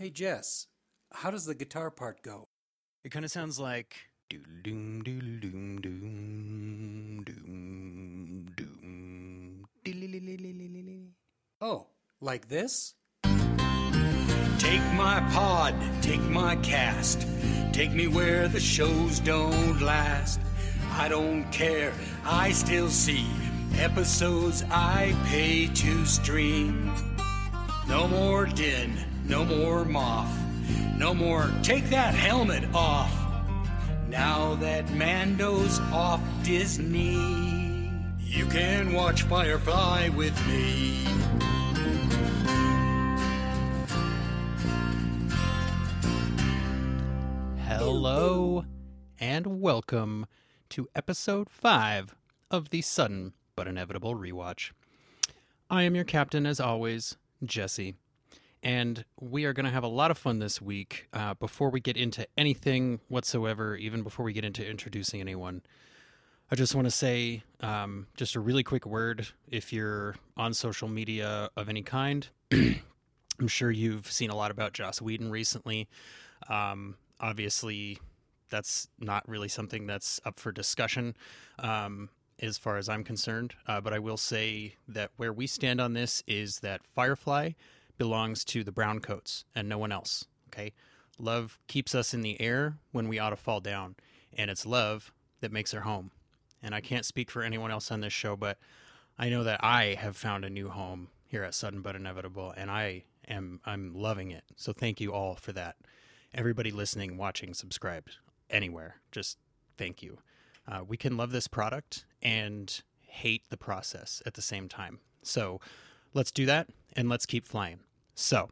Hey Jess, how does the guitar part go? It kind of sounds like doom doom doom doom doom doom doom. Oh, like this? Take my pod, take my cast, take me where the shows don't last. I don't care, I still see episodes I pay to stream. No more din, no more moth, no more take that helmet off. Now that Mando's off Disney, you can watch Firefly with me. Hello and welcome to episode 5 of the sudden but inevitable rewatch. I am your captain, as always, Jesse, and we are going to have a lot of fun this week. Uh, before we get into anything whatsoever, even before we get into introducing anyone, I just want to say um, just a really quick word. If you're on social media of any kind, I'm sure you've seen a lot about Joss Whedon recently. Um, obviously, that's not really something that's up for discussion um, as far as I'm concerned. Uh, but I will say that where we stand on this is that Firefly belongs to the Browncoats and no one else. Okay. Love keeps us in the air when we ought to fall down, and it's love that makes our home. And I can't speak for anyone else on this show, but I know that I have found a new home here at Sudden But Inevitable, and I am I'm loving it. So thank you all for that. Everybody listening, watching, subscribed, anywhere, just thank you. Uh, we can love this product and hate the process at the same time. So let's do that and let's keep flying. So,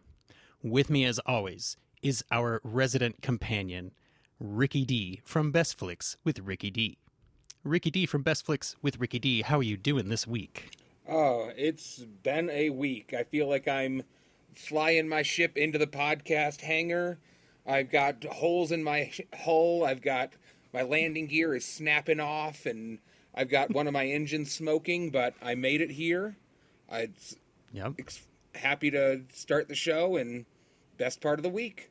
with me as always is our resident companion, Ricky D from Best Flicks with Ricky D. Ricky D from Best Flicks with Ricky D. How are you doing this week? Oh, it's been a week. I feel like I'm flying my ship into the podcast hangar. I've got holes in my hull. I've got my landing gear is snapping off, and I've got one of my engines smoking. But I made it here. I'm Yep. ex- happy to start the show and best part of the week.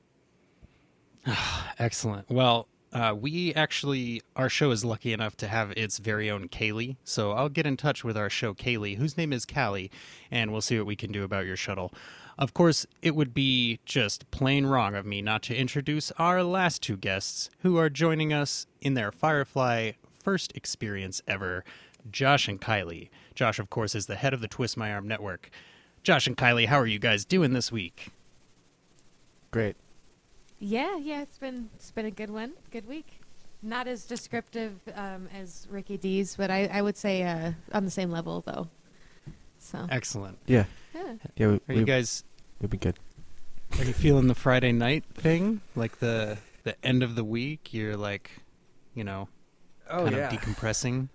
Excellent. Well, uh, we actually, our show is lucky enough to have its very own Kaylee. So I'll get in touch with our show, Kaylee, whose name is Callie, and we'll see what we can do about your shuttle. Of course, it would be just plain wrong of me not to introduce our last two guests who are joining us in their Firefly first experience ever Josh and Kylie. Josh, of course, is the head of the Twist My Arm Network. Josh and Kylie, how are you guys doing this week? Great. Yeah, yeah, it's been it's been a good one, good week. Not as descriptive um, as Ricky D's, but I, I would say uh, on the same level though. So Excellent. Yeah. yeah. Yeah. We, Are we, you guys we'll be good. Are you feeling the Friday night thing? Like the the end of the week, you're like, you know, Oh kind of decompressing.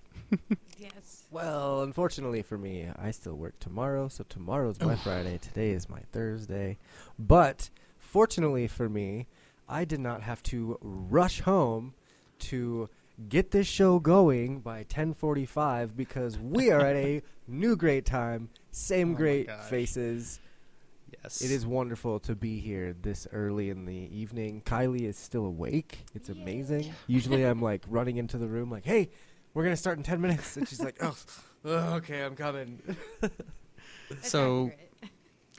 Yes. well, unfortunately for me, I still work tomorrow, so tomorrow's my. Friday. Today is my Thursday. But fortunately for me, I did not have to rush home to get this show going by 10:45 because we are at a new great time, same Oh great faces. Yes. It is wonderful to be here this early in the evening. Kylie is still awake. It's amazing. Usually I'm like running into the room like, "Hey, we're going to start in 10 minutes." And she's like, "Oh, oh, okay, I'm coming." So-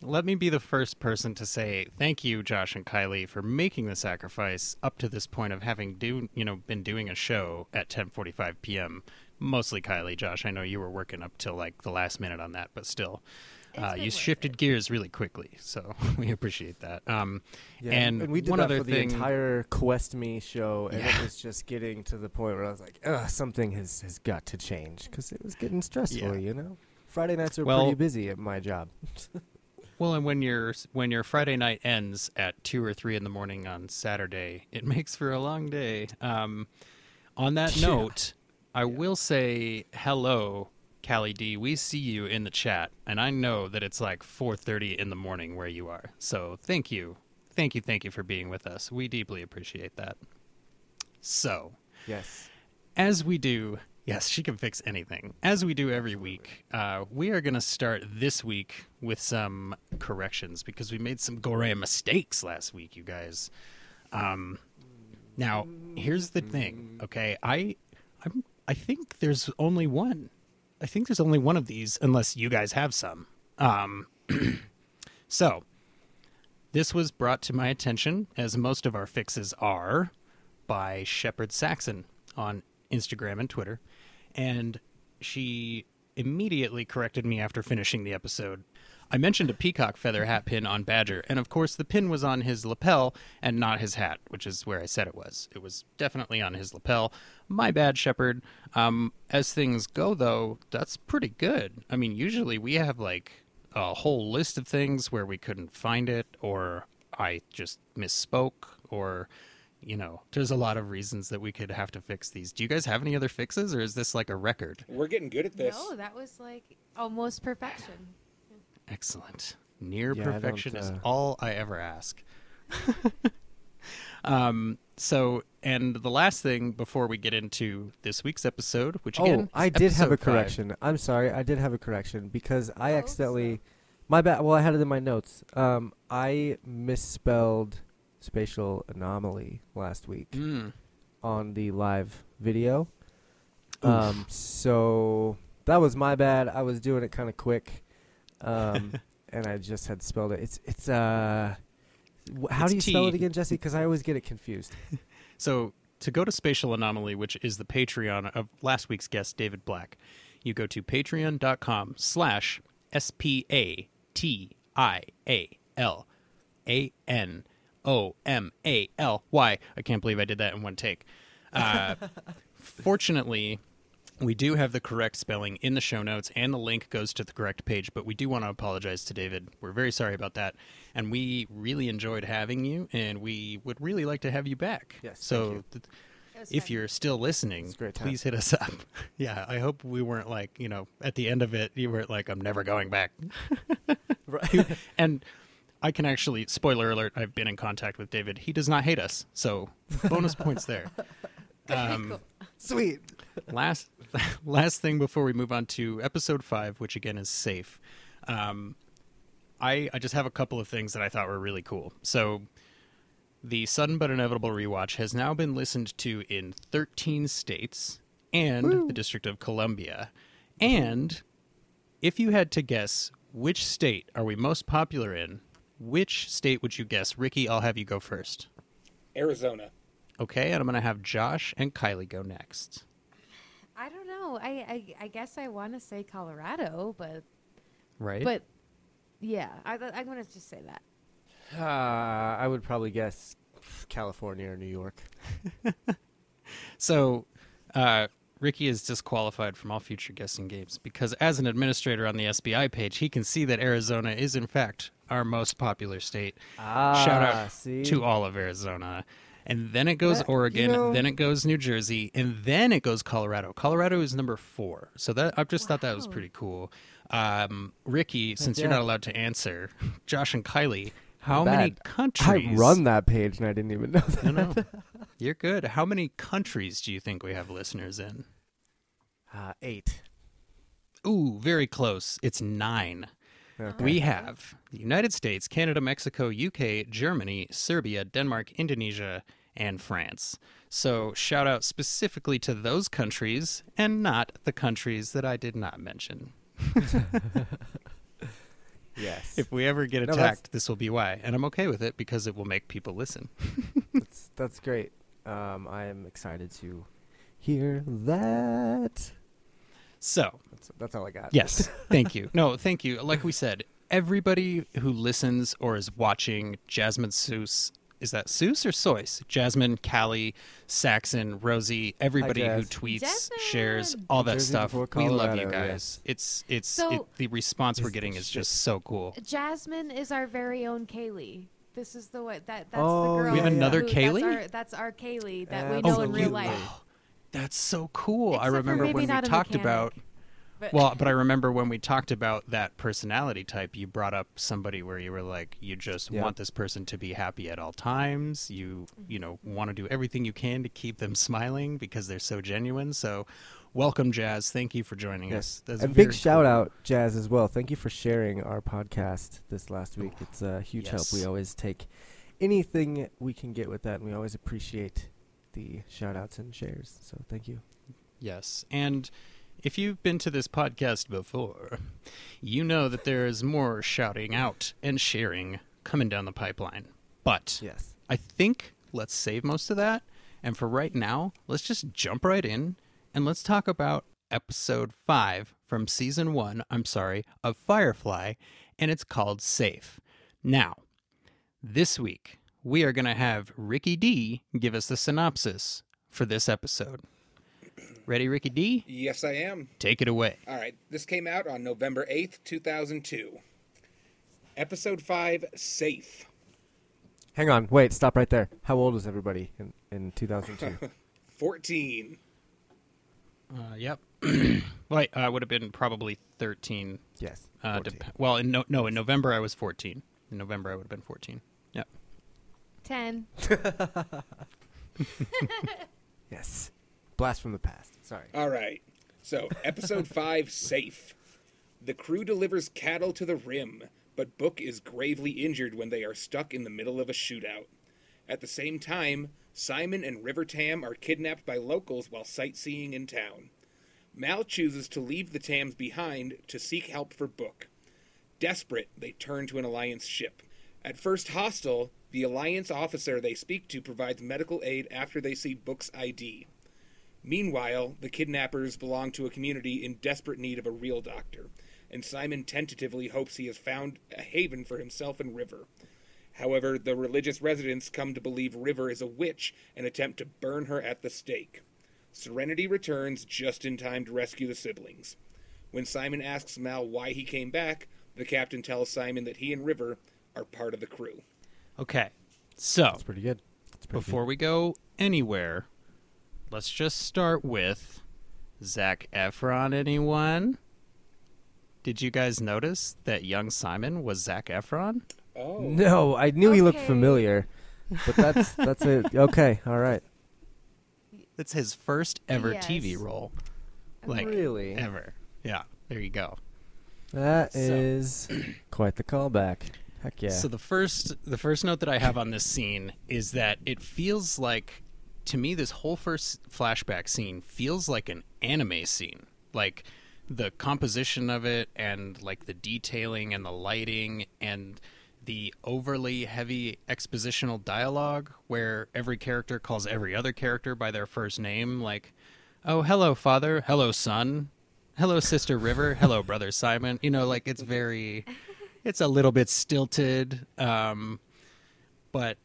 Let me be the first person to say thank you, Josh and Kylie, for making the sacrifice up to this point of having do you know been doing a show at 10:45 p.m. Mostly Kylie, Josh. I know you were working up till like the last minute on that, but still, It's uh, you shifted it. gears really quickly, so we appreciate that. Um, Yeah, And we did one that other for thing- the entire Quest Me show and Yeah. it was just getting to the point where I was like, "Ugh, something has has got to change cuz it was getting stressful, Yeah. you know? Friday nights are Well- pretty busy at my job. Well, and when your when your Friday night ends at two or three in the morning on Saturday, it makes for a long day. Um, on that Yeah. note, I will say hello, Callie D. We see you in the chat, and I know that it's like four thirty in the morning where you are. So thank you, thank you, thank you for being with us. We deeply appreciate that. So, yes. as we do Yes, she can fix anything. As we do every week, uh, we are going to start this week with some corrections because we made some gore mistakes last week, you guys. Um, now, here's the thing, okay? I, I'm, I think there's only one. I think there's only one of these, unless you guys have some. Um, so, this was brought to my attention, as most of our fixes are, by Shepard Saxon on Instagram and Twitter. And she immediately corrected me after finishing the episode. I mentioned a peacock feather hat pin on Badger, and of course the pin was on his lapel and not his hat, which is where I said it was. It was definitely on his lapel. My bad, Shepard. Um, as things go, though, that's pretty good. I mean, usually we have like a whole list of things where we couldn't find it, or I just misspoke, or you know, there's a lot of reasons that we could have to fix these. Do you guys have any other fixes, or is this like a record? We're getting good at this. No, that was like almost perfection. Excellent. Near Yeah, I don't, perfection is uh, all I ever ask. um. So, and the last thing before we get into this week's episode, which again, oh, is I did have episode a five. correction. I'm sorry, I did have a correction because I Oh, accidentally, my bad. Well, I had it in my notes. Um, I misspelled spatial anomaly last week Mm. on the live video. Um, so that was my bad. I was doing it kind of quick, um, and I just had spelled it. It's it's uh, how It's do you spell it again, Jesse? Because I always get it confused. So to go to Spatial Anomaly, which is the Patreon of last week's guest, David Black, you go to patreon.com slash S-P-A-T-I-A-L-A-N-O-M-A-L-Y. I can't believe I did that in one take. Uh, fortunately, we do have the correct spelling in the show notes, and the link goes to the correct page. But we do want to apologize to David. We're very sorry about that, and we really enjoyed having you, and we would really like to have you back. Yes, thank So, you. th- if fun. you're still listening, It's a great time. please hit us up. yeah, I hope we weren't like you know at the end of it, you weren't like I'm never going back. right. and I can actually spoiler alert. I've been in contact with David. He does not hate us, so bonus points there. Um, Sweet. last last thing before we move on to episode five, which again is safe. Um, I I just have a couple of things that I thought were really cool. So the sudden but inevitable rewatch has now been listened to in 13 states and the District of Columbia. And if you had to guess which state are we most popular in, which state would you guess? Ricky, I'll have you go first. Arizona. Okay, and I'm going to have Josh and Kylie go next. I don't know. I I, I guess I want to say Colorado, but Right? but yeah, I, I'm gonna just say that. Uh, I would probably guess California or New York. So, uh, Ricky is disqualified from all future guessing games because, as an administrator on the SBI page, he can see that Arizona is, in fact, our most popular state. Ah, Shout out see? to all of Arizona. And then it goes That- you Oregon, know- then it goes New Jersey, and then it goes Colorado. Colorado is number four. So that I just thought that was pretty cool. Um, Ricky, since you're not allowed to answer, Josh and Kylie, how many countries? I run that page and I didn't even know that. No, no, you're good. How many countries do you think we have listeners in? Uh, eight. Ooh, very close. It's nine. Okay. We have the United States, Canada, Mexico, UK, Germany, Serbia, Denmark, Indonesia, and France. So, shout out specifically to those countries and not the countries that I did not mention. yes. If we ever get No, attacked, this will be why. And I'm okay with it because it will make people listen. that's, that's great. Um, I am excited to hear that. So, That's, that's all I got. Yes, thank you. No, thank you. Like we said, everybody who listens or is watching Jasmine Seuss, is that Seuss or Seuss? Jasmine, Callie, Saxon, Rosie, everybody who Jazz. tweets, shares, all that Jersey stuff. before We love you guys. yes. It's it's So- it, the response we're getting is just so cool. Jasmine is our very own Kaylee. This is the way that that's Oh, the girl. We have another who- Kaylee? That's our, that's our Kaylee that we know in real Absolutely. life. Oh, That's so cool. I Except for remember when we talked mechanic. about But Well, but I remember when we talked about that personality type, you brought up somebody where you were like, you just Yeah. want this person to be happy at all times. You, you know, want to do everything you can to keep them smiling because they're so genuine. So welcome, Jazz. Thank you for joining us. That's and big very shout out, Jazz, as well. Thank you for sharing our podcast this last week. Oh, it's a huge help. We always take anything we can get with that, and we always appreciate the shout outs and shares. So thank you. Yes. And if you've been to this podcast before, you know that there is more shouting out and sharing coming down the pipeline. But Yes. I think let's save most of that. And for right now, let's just jump right in and let's talk about episode five from season one, I'm sorry, of Firefly, and it's called Safe. Now, this week, we are going to have Ricky D give us the synopsis for this episode. Ready, Ricky D? Yes, I am. Take it away. All right, this came out on November 8th, 2002. Episode 5 Safe. Hang on. Wait. Stop right there. How old was everybody in, in 2002? 14. Uh, yep. Wait, I would have been probably 13. yes. Uh, dep- well, in no, no, in November I was 14. In November I would have been 14. Yep. Ten. yes. Blast from the past. Sorry. All right, so episode 5 Safe. The crew delivers cattle to the rim, but Book is gravely injured when they are stuck in the middle of a shootout. At the same time, Simon and River Tam are kidnapped by locals while sightseeing in town. Mal chooses to leave the Tams behind to seek help for Book. Desperate, they turn to an Alliance ship. At first hostile, the Alliance officer they speak to provides medical aid after they see Book's ID. Meanwhile, the kidnappers belong to a community in desperate need of a real doctor, and Simon tentatively hopes he has found a haven for himself and River. However, the religious residents come to believe River is a witch and attempt to burn her at the stake. Serenity returns just in time to rescue the siblings. When Simon asks Mal why he came back, the captain tells Simon that he and River are part of the crew. Okay. So, That's pretty good. That's pretty before we go anywhere, let's just start with Zac Efron. Anyone? Did you guys notice that young Simon was Zac Efron? Oh. No, I knew he looked familiar, but that's that's it. Okay. All right. It's his first ever Yes. TV role. Like, really? ever. Yeah, there you go. That So- is quite the callback. Heck yeah. So the first the first note that I have on this scene is that it feels like to me this whole first flashback scene feels like an anime scene. Like the composition of it and like the detailing and the lighting and the overly heavy expositional dialogue where every character calls every other character by their first name like oh hello father hello son hello sister river hello brother simon you know like it's very it's a little bit stilted um but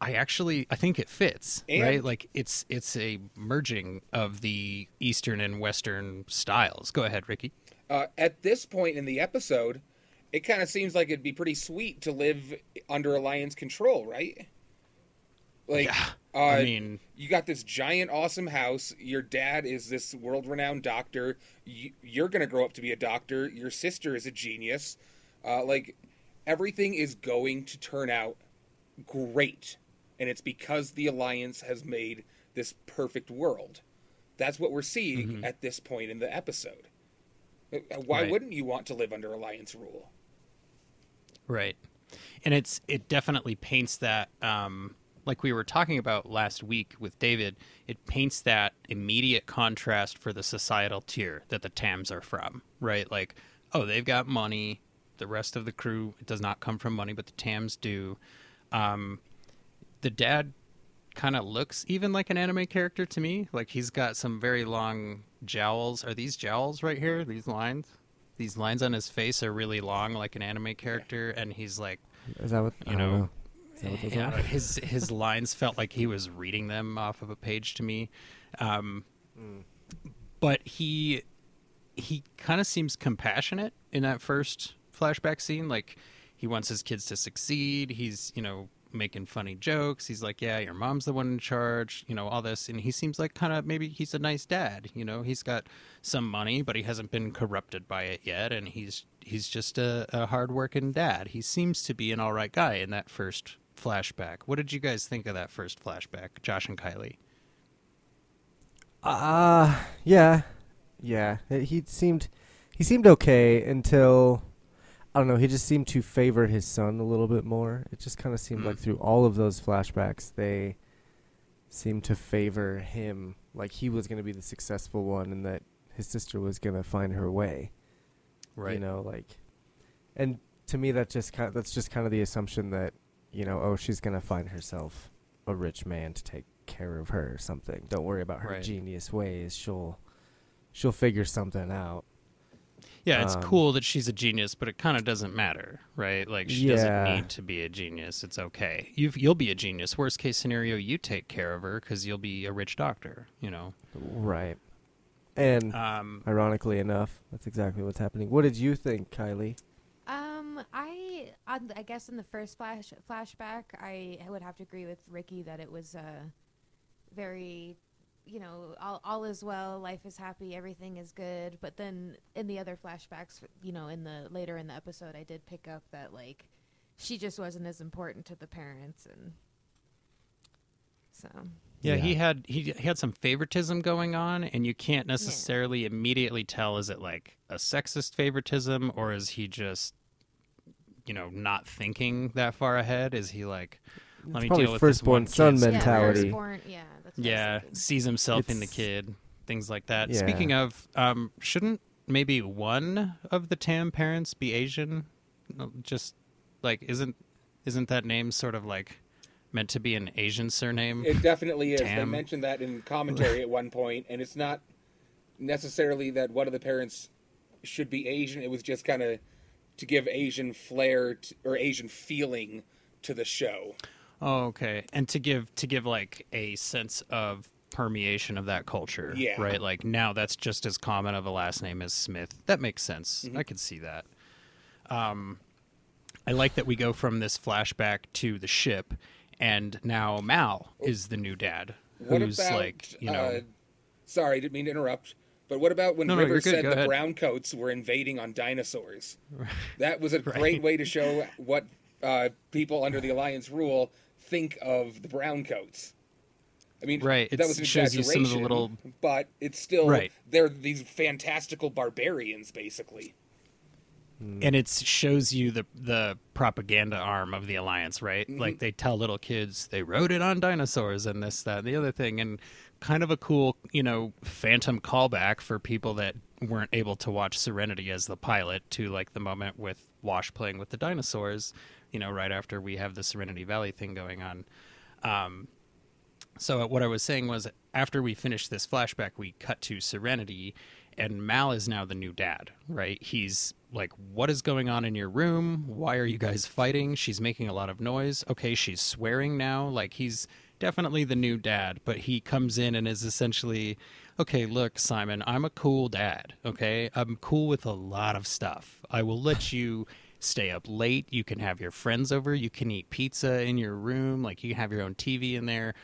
i actually i think it fits And- right like it's it's a merging of the eastern and western styles go ahead ricky Uh, at this point in the episode, it kind of seems like it'd be pretty sweet to live under Alliance control, right? Like, Yeah, uh, I mean- you got this giant, awesome house. Your dad is this world-renowned doctor. You, you're gonna grow up to be a doctor. Your sister is a genius. Uh, like, everything is going to turn out great, and it's because the Alliance has made this perfect world. That's what we're seeing at this point in the episode. Uh, Why Right. wouldn't you want to live under Alliance rule? Right. And it's it definitely paints that um like we were talking about last week with David, it paints that immediate contrast for the societal tier that the Tams are from, right? Like, oh, they've got money. The rest of the crew it does not come from money, but the Tams do. Um, the dad kind of looks even like an anime character to me. Like he's got some very long jowls. Are these jowls right here? These lines? These lines on his face are really long, like an anime character, and he's like, is that what you I don't know, Is that what those yeah, his his lines felt like he was reading them off of a page to me. Um, But he he kind of seems compassionate in that first flashback scene. Like he wants his kids to succeed. He's you know making funny jokes. He's like, yeah, your mom's the one in charge. You know all this, and he seems like kind of maybe he's a nice dad. You know, he's got some money, but he hasn't been corrupted by it yet, and he's he's just a, a hardworking dad. He seems to be an all right guy in that first flashback. What did you guys think of that first flashback, Josh and Kylie? Uh yeah, yeah. He seemed he seemed okay until I don't know. He just seemed to favor his son a little bit more. It just kind of seemed Mm. like through all of those flashbacks, they seemed to favor him, like he was going to be the successful one, and that his sister was going to find her way. Right. You know, like, and to me, that just kind that's just kind of the assumption that you know, oh, she's going to find herself a rich man to take care of her or something. Don't worry about her Right. genius ways. She'll she'll figure something out. Yeah, it's Um, cool that she's a genius, but it kind of doesn't matter, right? Like she Yeah. doesn't need to be a genius. It's okay. You you'll be a genius. Worst case scenario, you take care of her because you'll be a rich doctor. You know. Right. And Um, ironically enough, that's exactly what's happening. What did you think, Kylie? Um, I, I guess in the first flash flashback, I would have to agree with Ricky that it was uh, very, you know, all, all is well, life is happy, everything is good. But then in the other flashbacks, you know, in the later in the episode, I did pick up that like she just wasn't as important to the parents, and so yeah, he had he, he had some favoritism going on, and you can't necessarily immediately tell is it like a sexist favoritism or is he just you know not thinking that far ahead? Is he like let It's me probably deal with this firstborn one son kid's- yeah, mentality. firstborn- yeah, that's what I Yeah, sees himself in the kid, things like that. Yeah. Speaking of, um, shouldn't maybe one of the Tam parents be Asian? Just like isn't isn't that name sort of like meant to be an Asian surname? It definitely is. They mentioned that in commentary at one point, and it's not necessarily that one of the parents should be Asian. It was just kind of to give Asian flair t or Asian feeling to the show. Oh, okay. And to give to give like a sense of permeation of that culture, Yeah. right? Like now that's just as common of a last name as Smith. That makes sense. Mm-hmm. I can see that. Um, I like that we go from this flashback to the ship, and now Mal is the new dad, What who's about like, you know, uh, sorry, didn't mean to interrupt. But what about when No, no, River you're said the ahead. brown coats were invading on dinosaurs? That was a Right. great way to show what uh, people under the Alliance rule think of the brown coats. I mean, Right, that was an shows you some of the little- but it's still Right. they're these fantastical barbarians, basically. Hmm. and it shows you the the propaganda arm of the alliance right mm-hmm. like they tell little kids they rode it on dinosaurs and this that and the other thing and kind of a cool you know phantom callback for people that weren't able to watch serenity as the pilot to like the moment with wash playing with the dinosaurs you know right after we have the serenity valley thing going on um, so what I was saying was after we finish this flashback, we cut to Serenity, and Mal is now the new dad, right? He's like, "What is going on in your room? Why are you guys fighting?" She's making a lot of noise. Okay, she's swearing now. Like he's definitely the new dad, but he comes in and is essentially, "Okay, look, Simon, I'm a cool dad. Okay, I'm cool with a lot of stuff. I will let you." Stay up late. You can have your friends over. You can eat pizza in your room. Like you can have your own TV in there.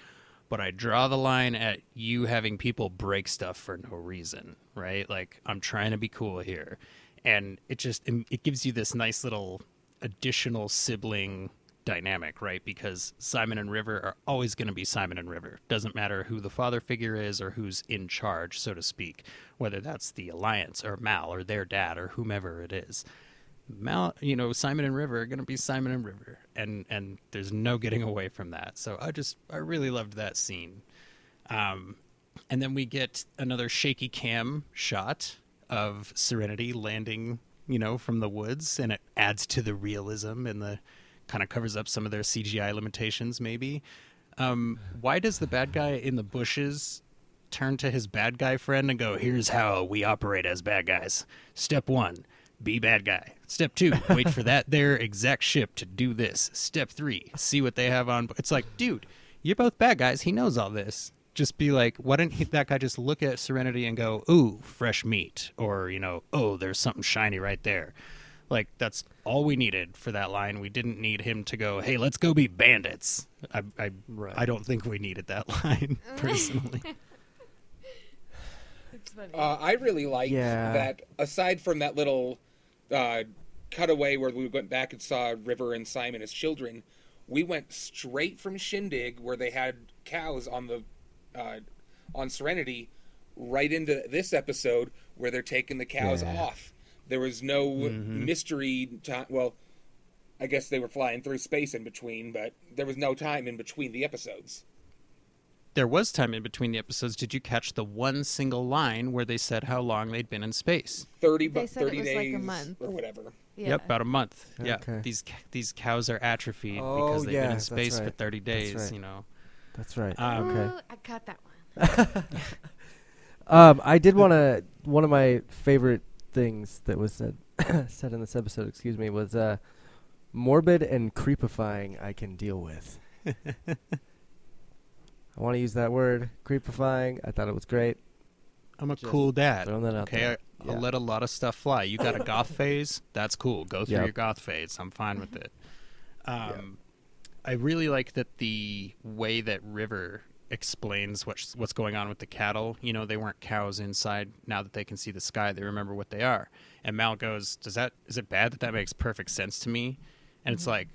But I draw the line at you having people break stuff for no reason, right? Like I'm trying to be cool here. And it just it gives you this nice little additional sibling dynamic, right? Because Simon and River are always going to be Simon and River. Doesn't matter who the father figure is or who's in charge, so to speak, whether that's the Alliance or Mal or their dad or whomever it is. Mal, you know, Simon and River are going to be Simon and River, and and there's no getting away from that. So I just I really loved that scene. Um, and then we get another shaky cam shot of Serenity landing, you know, from the woods, and it adds to the realism and the kind of covers up some of their CGI limitations, maybe. Um, why does the bad guy in the bushes turn to his bad guy friend and go, "Here's how we operate as bad guys. Step one." Be bad guy. Step two, wait for that their exact ship to do this. Step three, see what they have on. It's like, dude, you're both bad guys. He knows all this. Just be like, why didn't he, that guy just look at Serenity and go, ooh, fresh meat, or you know, oh, there's something shiny right there. Like that's all we needed for that line. We didn't need him to go, hey, let's go be bandits. I, I, Right. I don't think we needed that line personally. It's funny. Uh, I really like Yeah. that. Aside from that little uh, cutaway where we went back and saw River and Simon as children, we went straight from Shindig, where they had cows on the uh, on Serenity, right into this episode where they're taking the cows Yeah. off. There was no Mm-hmm. mystery time. Well, I guess they were flying through space in between, but there was no time in between the episodes. There was time in between the episodes. Did you catch the one single line where they said how long they'd been in space? Thirty, They bu- said it 30 was days like a month. or whatever. Yeah. Yep, about a month. Yeah, Okay. these these cows are atrophied Oh, because they've yeah, been in that's space for thirty days. right. You know. That's right. Um, okay. Ooh, I caught that one. Um, I did want to. One of my favorite things that was said said in this episode, excuse me, was uh, morbid and creepifying. I can deal with. I want to use that word, creepifying. I thought it was great. I'm a Just cool dad. throwing that out okay, there. I, I'll let a lot of stuff fly. You got a goth phase? That's cool. Go through Yep. your goth phase. I'm fine with it. Um, I really like that the way that River explains what's what's going on with the cattle. You know, they weren't cows inside. Now that they can see the sky, they remember what they are. And Mal goes, "Does that is it bad that that makes perfect sense to me?" And it's like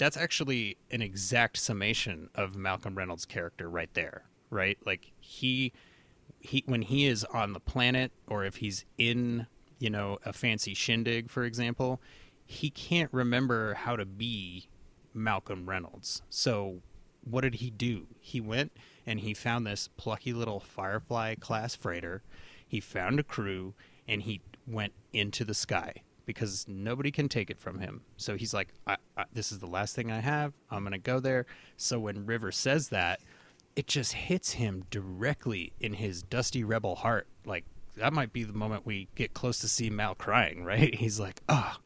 that's actually an exact summation of Malcolm Reynolds' character right there, right? Like he he when he is on the planet or if he's in, you know, a fancy shindig, for example, he can't remember how to be Malcolm Reynolds. So what did he do? He went and he found this plucky little Firefly class freighter. He found a crew and he went into the sky because nobody can take it from him. So he's like, I, I, "This is the last thing I have. I'm gonna go there." So when River says that, it just hits him directly in his dusty rebel heart. Like that might be the moment we get close to see Mal crying, right? He's like, "Oh,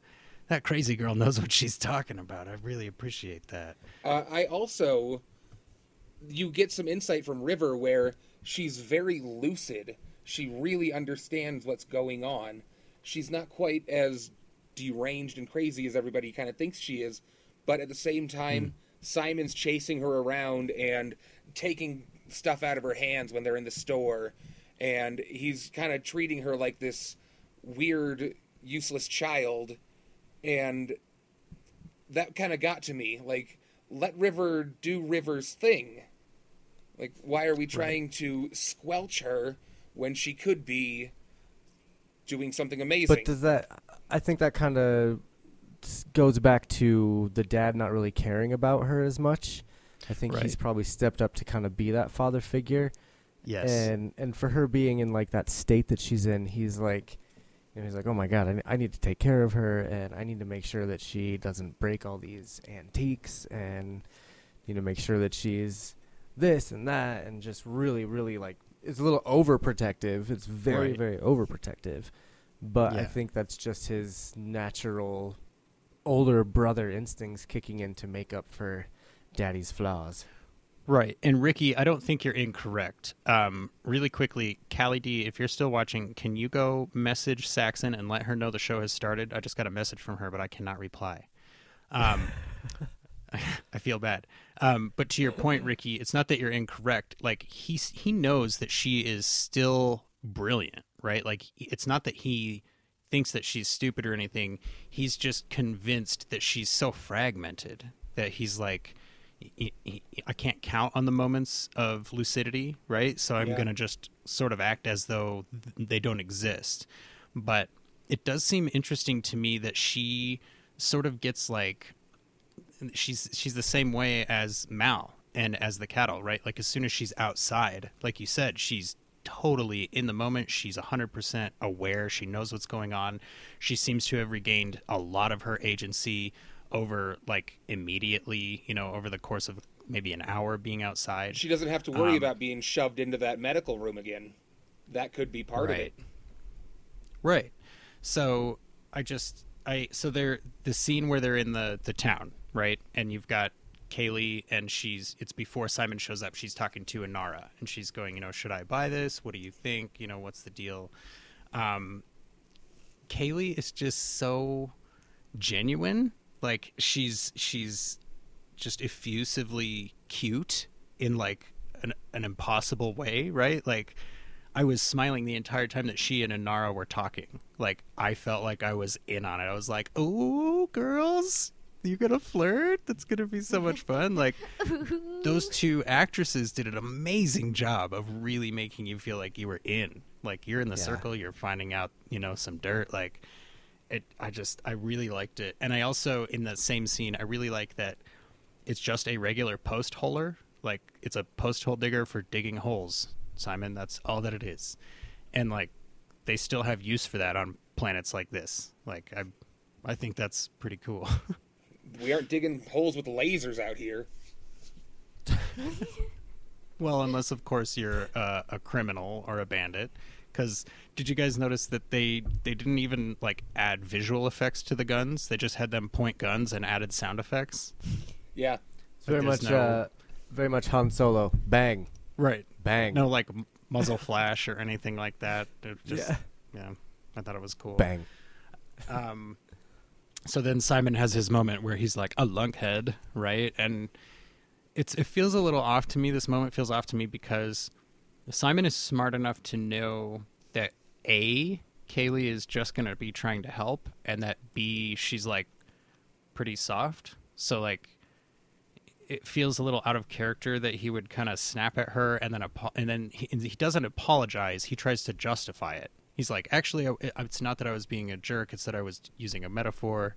that crazy girl knows what she's talking about. I really appreciate that." Uh, I also, you get some insight from River where she's very lucid. She really understands what's going on. She's not quite as deranged and crazy as everybody kind of thinks she is, but at the same time, hmm. Simon's chasing her around and taking stuff out of her hands when they're in the store, and he's kind of treating her like this weird, useless child, and that kind of got to me. Like, let River do River's thing. Like, why are we trying to squelch her when she could be doing something amazing? But does that? I think that kind of goes back to the dad not really caring about her as much. I think he's probably stepped up to kind of be that father figure. Yes. and and for her being in like that state that she's in he's like you know, he's like oh my god I, I need to take care of her and i need to make sure that she doesn't break all these antiques and you know make sure that she's this and that and just really really like it's a little overprotective it's very Right. very overprotective but i think that's just his natural older brother instincts kicking in to make up for daddy's flaws Right. And Ricky, I don't think you're incorrect. Um, really quickly, Callie D, if you're still watching, can you go message Saxon and let her know the show has started? I just got a message from her, but I cannot reply. Um, I feel bad. Um, but to your point, Ricky, it's not that you're incorrect. Like he he knows that she is still brilliant, right? Like it's not that he thinks that she's stupid or anything. He's just convinced that she's so fragmented that he's like, "Y- y- y- I can't count on the moments of lucidity, right? So I'm Yeah. going to just sort of act as though th- they don't exist. But it does seem interesting to me that she sort of gets like she's she's the same way as Mal and as the cattle, right? Like as soon as she's outside, like you said, she's totally in the moment. She's 100% aware. She knows what's going on. She seems to have regained a lot of her agency over like immediately, you know, over the course of maybe an hour being outside. she doesn't have to worry Um, about being shoved into that medical room again. That could be part of it. Right. So I just I so they're the scene where they're in the the town, right? And you've got Kaylee and she's it's before Simon shows up. She's talking to Inara and she's going, you know, should I buy this? What do you think? You know, what's the deal? Um Kaylee is just so genuine. Like she's she's just effusively cute in like an an impossible way, right? Like I was smiling the entire time that she and Inara were talking. Like I felt like I was in on it. I was like, "Ooh, girls, you gonna flirt? That's gonna be so much fun. Like those two actresses did an amazing job of really making you feel like you were in. Like you're in the Yeah. circle, you're finding out, you know, some dirt. Like it I just I really liked it. And I also in that same scene, I really like that it's just a regular post holer. Like it's a post hole digger for digging holes. Simon, that's all that it is. And like they still have use for that on planets like this. Like I I think that's pretty cool. We aren't digging holes with lasers out here. well, unless of course you're uh, a criminal or a bandit. Because did you guys notice that they they didn't even like add visual effects to the guns? They just had them point guns and added sound effects. Yeah. It's very much, no- uh, very much Han Solo. Bang, Right. bang, No like m- muzzle flash or anything like that. It just Yeah. yeah. I thought it was cool. bang. Um, so then Simon has his moment where he's like a lunkhead, right? And it's it feels a little off to me. This moment feels off to me because Simon is smart enough to know that a Kaylee is just gonna be trying to help, and that b she's like pretty soft. So like it feels a little out of character that he would kind of snap at her and then apo- and then he, he doesn't apologize. He tries to justify it. He's like, actually, I, it's not that I was being a jerk. It's that I was using a metaphor.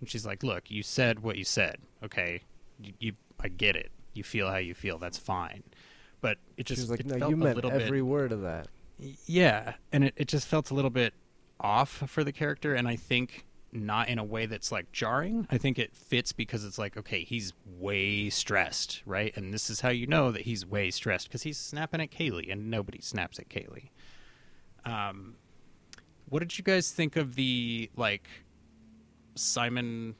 And she's like, look, you said what you said. Okay, you, you I get it. You feel how you feel. That's fine. But it just was like, no, you meant every bit word of that. yeah, and it, it just felt a little bit off for the character, and I think not in a way that's like jarring. I think it fits because it's like, okay, he's way stressed, right? And this is how you know that he's way stressed because he's snapping at Kaylee, and nobody snaps at Kaylee. Um, what did you guys think of the like Simon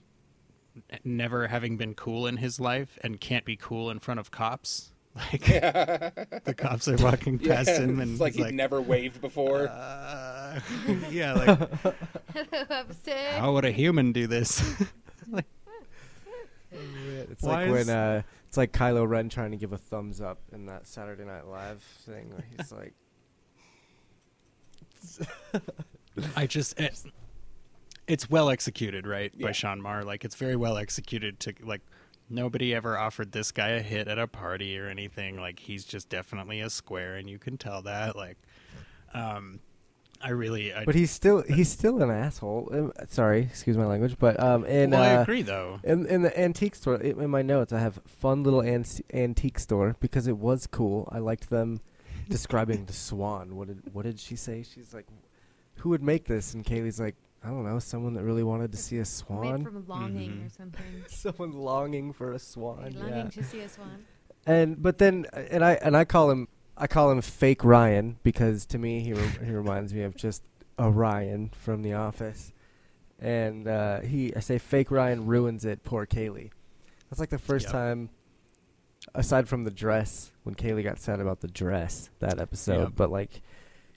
never having been cool in his life and can't be cool in front of cops? Like the cops are walking past Yeah, him, and it's like he's he'd never waved before. uh, yeah, like Upstairs. how would a human do this? It's Why like is- when uh, it's like Kylo Ren trying to give a thumbs up in that Saturday Night Live thing. Where he's like, I just it, it's well executed, right, by Sean Maher. Like it's very well executed. To like nobody ever offered this guy a hit at a party or anything. Like he's just definitely a square, and you can tell that. Like, um, I really, I, but he's still he's still an asshole. Um, sorry, excuse my language, but um, in well, I uh, agree though. in in the antique store, in my notes, I have fun little an- antique store because it was cool. I liked them describing the swan. What did what did she say? She's like, who would make this? And Kaylee's like, I don't know, someone that really wanted to see a swan. Made swan. from longing Mhm. or something. someone longing for a swan. longing yeah. to see a swan. And but then and I and I call him I call him fake Ryan because to me he re- he reminds me of just a Ryan from The Office. And uh, he I say fake Ryan ruins it. Poor Kaylee. That's like the first Yep. time, aside from the dress when Kaylee got sad about the dress that episode. Yep. But like,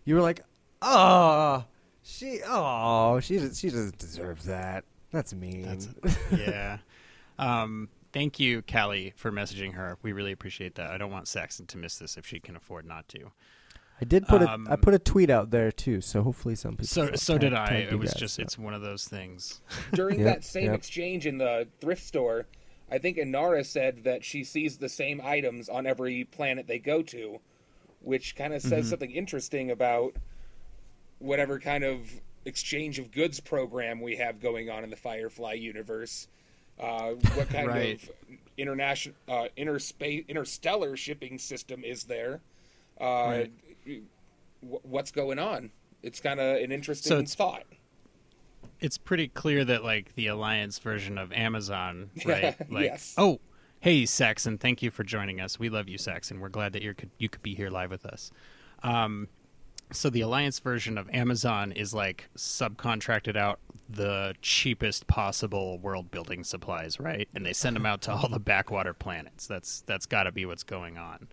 you were like, oh, she oh she does- she doesn't deserve that. That's mean. That's yeah. Um, thank you, Callie, for messaging her. We really appreciate that. I don't want Saxon to miss this if she can afford not to. I did put a I Um, put a tweet out there too, so hopefully some people. So so did I. It was just so. it's one of those things. During Yep, that same yep. exchange in the thrift store, I think Inara said that she sees the same items on every planet they go to, which kind of says Mhm. something interesting about whatever kind of exchange of goods program we have going on in the Firefly universe. Uh, what kind Right. of international, uh, interspace, interstellar shipping system is there? Uh, Right. wh- What's going on? It's kind of an interesting So thought. It's pretty clear that like the alliance version of Amazon, right? Like, Yes. oh, hey Saxon, thank you for joining us. We love you, Saxon. We're glad that you could you could be here live with us. Um, so the alliance version of Amazon is like subcontracted out the cheapest possible world building supplies, right? And they send them out to all the backwater planets. That's that's got to be what's going on.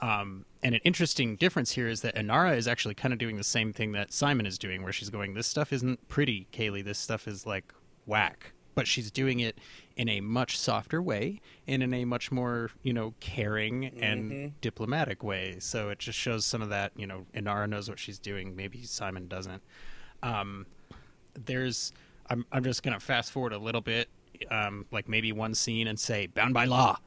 Um, and an interesting difference here is that Inara is actually kind of doing the same thing that Simon is doing, where she's going, "This stuff isn't pretty, Kaylee. This stuff is like whack." But she's doing it in a much softer way and in a much more, you know, caring and diplomatic way. So it just shows some of that, you know, Inara knows what she's doing. Maybe Simon doesn't. Um, there's, I'm, I'm just going to fast forward a little bit um, like maybe one scene and say bound by law.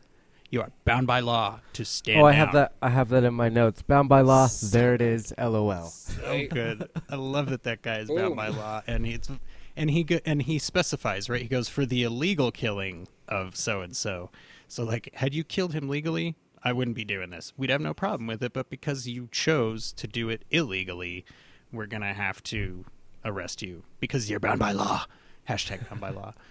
You are bound by law to stand. Oh, I have down." that. I have that in my notes. Bound by law. There it is. LOL. so good. I love that that guy is bound Ooh. by law, and he's and he go, and he specifies right. He goes for the illegal killing of so and so. So like, had you killed him legally, I wouldn't be doing this. We'd have no problem with it. But because you chose to do it illegally, we're gonna have to arrest you because you're bound by law. Hashtag bound by law.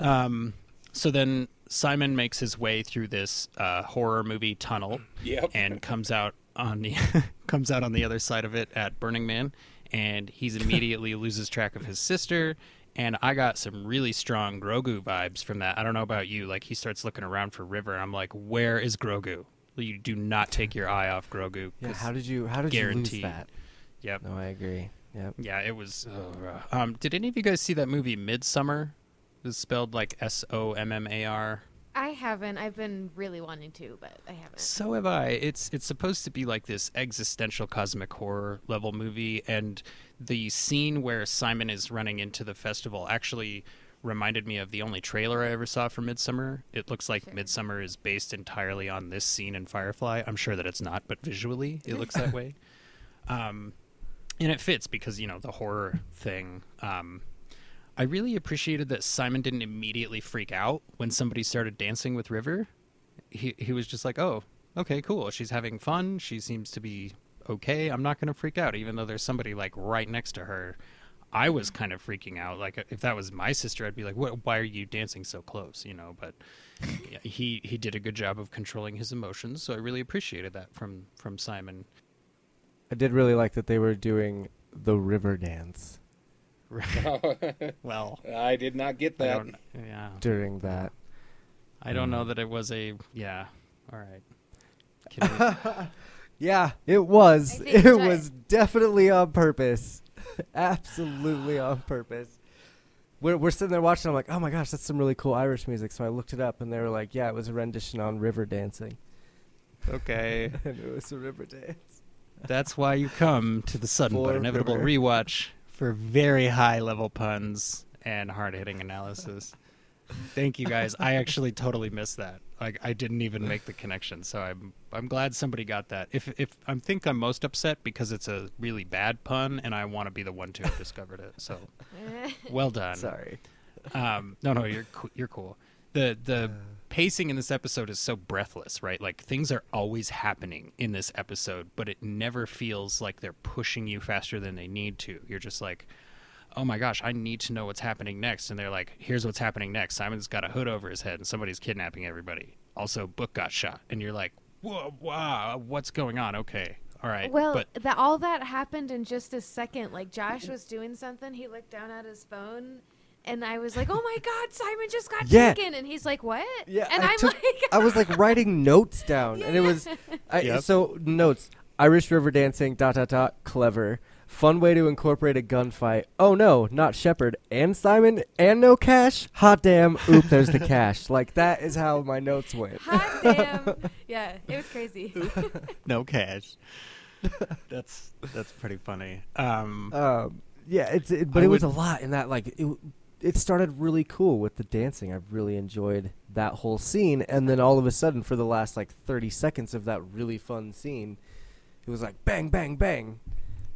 Um, so then Simon makes his way through this uh, horror movie tunnel Yep. and comes out on the comes out on the other side of it at Burning Man, and he's immediately loses track of his sister. And I got some really strong Grogu vibes from that. I don't know about you. Like he starts looking around for River, and I'm like, "Where is Grogu? You do not take your eye off Grogu." Yeah. 'cause- How did you? How did you lose that? Yep. No, I agree. Yep. Yeah, it was. Uh, um, did any of you guys see that movie Midsommar? It's spelled like S O M M A R. I haven't. I've been really wanting to, but I haven't. So have I. It's it's supposed to be like this existential cosmic horror level movie, and the scene where Simon is running into the festival actually reminded me of the only trailer I ever saw for Midsommar. It looks like Sure. Midsommar is based entirely on this scene in Firefly. I'm sure that it's not, but visually it looks that way. Um, and it fits because you know the horror thing. Um, I really appreciated that Simon didn't immediately freak out when somebody started dancing with River. He he was just like, "Oh, okay, cool. She's having fun. She seems to be okay. I'm not going to freak out even though there's somebody like right next to her." I was kind of freaking out. Like uh, if that was my sister, I'd be like, "What? Why are you dancing so close?" You know. But he he did a good job of controlling his emotions, so I really appreciated that from from Simon. I did really like that they were doing the river dance Well, I did not get that. Yeah, during that. I don't Mm. know that it was a. Yeah. All right. Yeah, it was. It that's right. was definitely on purpose. Absolutely on purpose. We're, we're sitting there watching. I'm like, oh my gosh, that's some really cool Irish music. So I looked it up, and they were like, yeah, it was a rendition on river dancing, okay. and it was a river dance. That's why you come to the sudden but inevitable River. rewatch for very high level puns and hard hitting analysis. Thank you guys. I actually totally missed that. Like I didn't even make the connection, so I'm I'm glad somebody got that. If if I think I'm most upset because it's a really bad pun and I want to be the one to have discovered it. So well done. Sorry. Um, no, no, you're you're cool. The the pacing in this episode is so breathless, right? Like things are always happening in this episode, but it never feels like they're pushing you faster than they need to. You're just like, oh my gosh, I need to know what's happening next. And they're like, here's what's happening next. Simon's got a hood over his head, and somebody's kidnapping everybody. Also, Book got shot, and you're like, whoa, wow, what's going on? Okay, all right, Well, but that all that happened in just a second. Like Josh was doing something, he looked down at his phone, and I was like, "Oh my God, Simon just got Yeah. taken!" And he's like, "What?" Yeah, and I am took- like, I was like writing notes down, and it was I, Yep. so notes. Irish river dancing. Dot dot dot. Clever. Fun way to incorporate a gunfight. Oh no, not Shepherd and Simon and no cash. Hot damn! Oop, there's the cash. Like that is how my notes went. "Hot damn!" yeah, it was crazy. no cash. that's that's pretty funny. Um, Um, yeah, it's it, but I it was would- a lot in that. Like it, w- it started really cool with the dancing. I really enjoyed that whole scene, and then all of a sudden, for the last like thirty seconds of that really fun scene, it was like bang, bang, bang,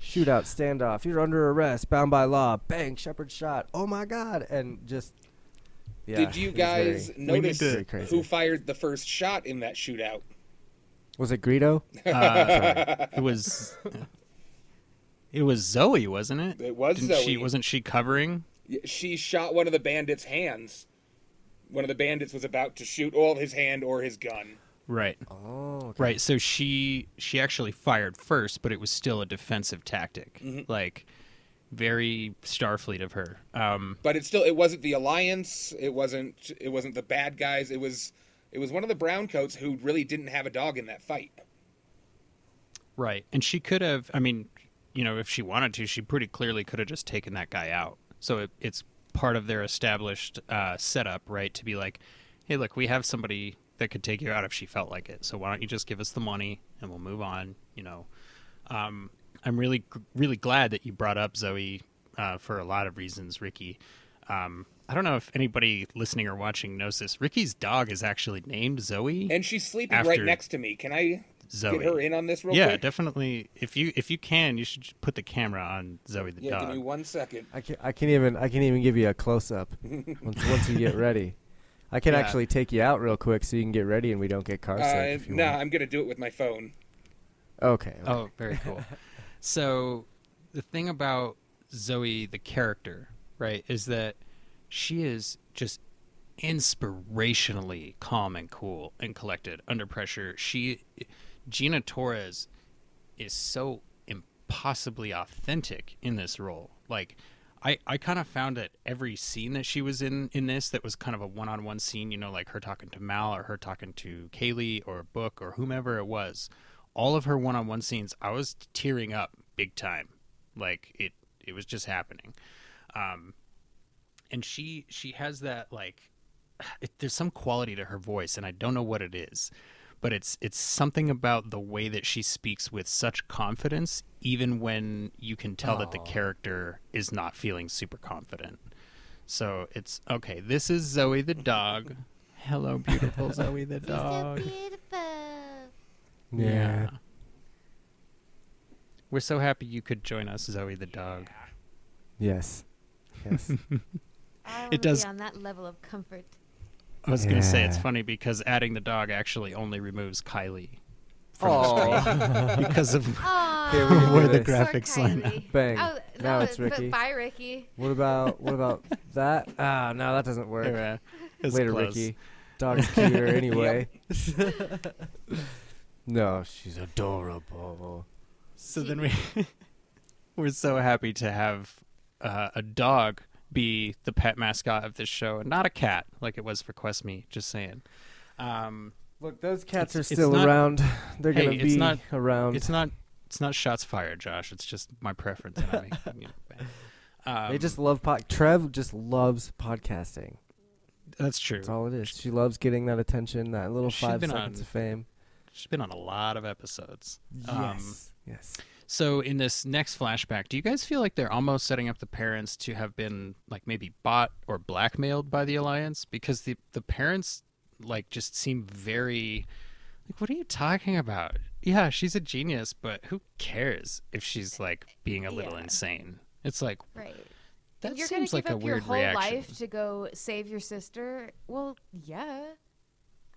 shootout, standoff. You're under arrest, bound by law. Bang, Shepherd shot. Oh my god! And just yeah, Did you guys very- notice to- who fired the first shot in that shootout? was it? Greedo? uh, it was it was Zoe, wasn't it? It was Didn't she Zoe. wasn't she covering? Y- She shot one of the bandits' hands. One of the bandits was about to shoot all his hand or his gun. Right. Oh, okay. Right. So she she actually fired first, but it was still a defensive tactic. Mm-hmm. Like very Starfleet of her. Um But it still it wasn't the alliance. It wasn't it wasn't the bad guys. It was it was one of the browncoats who really didn't have a dog in that fight. Right. And she could have, I mean, you know, if she wanted to, she pretty clearly could have just taken that guy out. So it, it's part of their established uh, setup, right? To be like, hey, look, we have somebody that could take you out if she felt like it. So why don't you just give us the money and we'll move on, you know? Um, I'm really, really glad that you brought up Zoe uh, for a lot of reasons, Ricky. Um, I don't know if anybody listening or watching knows this. Ricky's dog is actually named Zoe. And she's sleeping After- right next to me. Can I Zoe. get her in on this real yeah, quick? definitely. If you if you can, you should put the camera on Zoe the Yeah, dog. give me one second. I can I can even I can even give you a close up once once you get ready. I can Yeah. actually take you out real quick so you can get ready and we don't get car sick. Uh, no, want. I'm gonna do it with my phone. Okay. okay. Oh, very cool. so the thing about Zoe, the character, right, is that she is just inspirationally calm and cool and collected under pressure. She, Gina Torres, is so impossibly authentic in this role. Like, I, I kind of found that every scene that she was in in this that was kind of a one-on-one scene, you know, like her talking to Mal or her talking to Kaylee or Book or whomever it was, all of her one-on-one scenes, I was tearing up big time. Like it it was just happening. Um and she she has that like it, there's some quality to her voice and I don't know what it is. But it's it's something about the way that she speaks with such confidence even when you can tell that the oh. character is not feeling super confident. So it's okay, this is Zoe the dog. Hello beautiful Zoe the dog. beautiful Yeah. We're so happy you could join us, Zoe the dog. Yes. Yes. I It does- be on that level of comfort. I was going to say it's funny because adding the dog actually only removes Kylie from the oh. screen because of Aw, Here we go. where the graphics line up. Kylie. Bang. Oh, Now no, it's but Ricky. Bye, Ricky. what about what about that? Ah, no, that doesn't work. Yeah, it's Later, close. Ricky. Dog's cuter anyway. no, she's adorable. So then we we're so happy to have uh, a dog be the pet mascot of this show and not a cat like it was for Quest Me. Just saying. Um, Look, those cats are still not- around. They're Hey, gonna be not- around. it's not it's not shots fired, Josh. It's just my preference. And I'm making. Um, they just love pod. Trev just loves podcasting. that's true. That's all it is. She loves getting that attention, that little She's five seconds on- of fame. She's been on a lot of episodes. Um, yes. So in this next flashback, do you guys feel like they're almost setting up the parents to have been like maybe bought or blackmailed by the alliance because the the parents like just seem very like what are you talking about? Yeah, she's a genius, but who cares if she's like being a little Yeah. insane? It's like Right. that You're seems gonna like give a up your weird whole reaction. life to go save your sister. Well, yeah.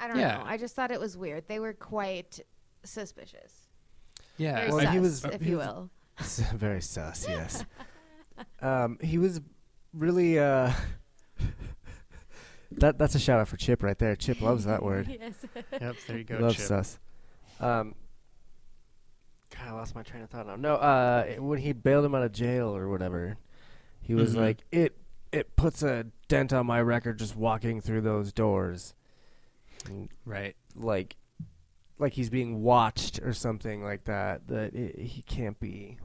I don't Yeah. know. I just thought it was weird. They were quite suspicious. Yeah, Very Well, sus, he was- if he you was- will. Very sus. Yes. um, he was really. Uh, that that's a shout out for Chip right there. Chip loves that word. yes. yep, there you go, He loves Chip. sus. Um, God, I lost my train of thought now. No, uh, when he bailed him out of jail or whatever, he was Mhm. like, "It it puts a dent on my record just walking through those doors." And, Right. like, like he's being watched or something like that. That it, he can't be.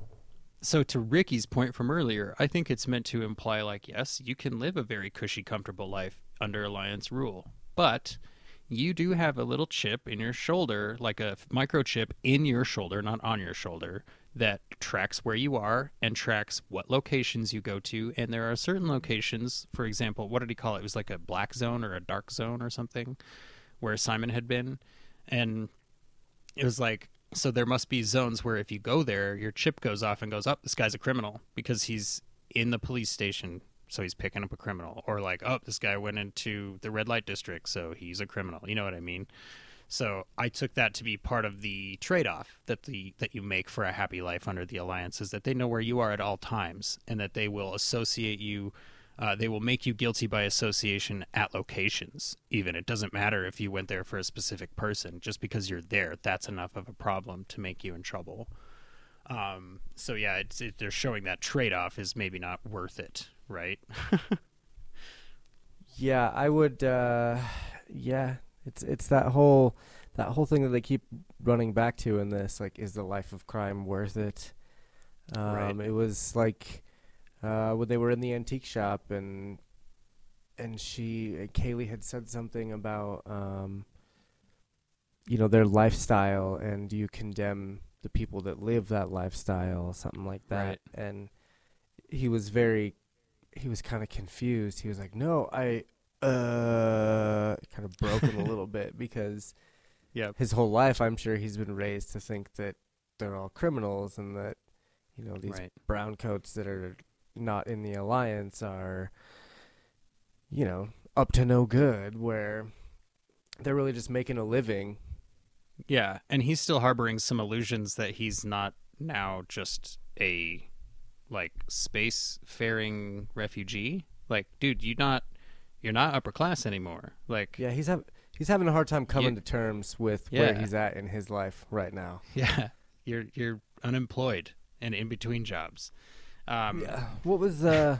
So to Ricky's point from earlier, I think it's meant to imply like yes, you can live a very cushy, comfortable life under alliance rule, but you do have a little chip in your shoulder, like a microchip in your shoulder, not on your shoulder, that tracks where you are and tracks what locations you go to. And there are certain locations, for example, what did he call it? It was like a black zone or a dark zone or something, where Simon had been, and it was like so there must be zones where if you go there your chip goes off and goes up this guy's a criminal because he's in the police station so he's picking up a criminal. Or like oh this guy went into the red light district so he's a criminal. You know what i mean? So i took that to be part of the trade-off that the that you make for a happy life under the alliance is that they know where you are at all times and that they will associate you uh, they will make you guilty by association at locations. Even it doesn't matter if you went there for a specific person. Just because you're there, that's enough of a problem to make you in trouble. Um, so yeah, it's, it, they're showing that trade-off is maybe not worth it, right? Yeah, I would. Uh, yeah, it's it's that whole that whole thing that they keep running back to in this. Like, is the life of crime worth it? Um, Right. It was like uh, when they were in the antique shop and and she Kaylee had said something about um, you know their lifestyle and you condemn the people that live that lifestyle, something like that. Right. And he was very he was kind of confused. He was like, "No, I uh kind of broken a little bit because Yep. his whole life I'm sure he's been raised to think that they're all criminals and that you know these Right. brown coats that are not in the alliance are you know up to no good where they're really just making a living Yeah, and he's still harboring some illusions that he's not now just a like space faring refugee. Like, dude, you're not you're not upper class anymore. Like, yeah he's have, he's having a hard time coming You- to terms with where he's at in his life right now yeah, you're you're unemployed and in between jobs. Um, yeah what was uh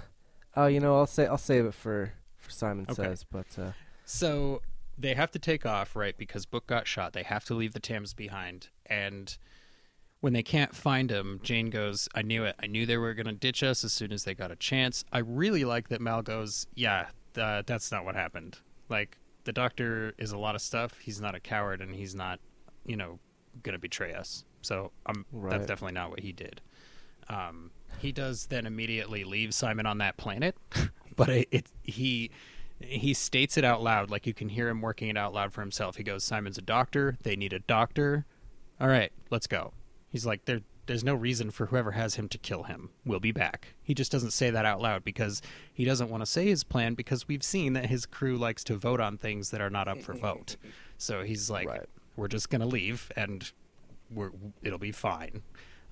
oh you know I'll say I'll save it for for Simon Okay. says but uh So they have to take off, right? Because Book got shot. They have to leave the Tams behind. And when they can't find him, Jayne goes, I knew it. I knew they were going to ditch us as soon as they got a chance. I really like that Mal goes, Yeah, uh, that's not what happened. Like, the doctor is a lot of stuff. He's not a coward and he's not, you know, going to betray us. So um, Right. that's definitely not what he did. Um, he does then immediately leave Simon on that planet, but it, it he he states it out loud, like you can hear him working it out loud for himself. He goes, "Simon's a doctor. They need a doctor. All right, let's go." He's like, "There, there's no reason for whoever has him to kill him. We'll be back." He just doesn't say that out loud because he doesn't want to say his plan because we've seen that his crew likes to vote on things that are not up for vote. So he's like, Right. "We're just gonna leave and we're it'll be fine."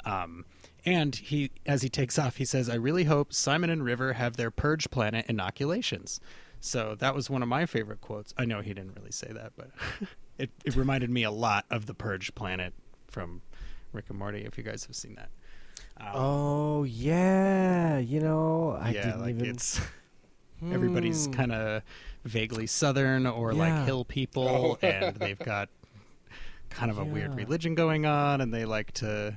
Um, and he, as he takes off, he says, "I really hope Simon and River have their Purge Planet inoculations." So that was one of my favorite quotes. I know he didn't really say that, but it, it reminded me a lot of the Purge Planet from Rick and Morty. If you guys have seen that, um, oh yeah you know I yeah, didn't like even it's everybody's Hmm. kind of vaguely Southern or like hill people, and they've got kind of a weird religion going on, and they like to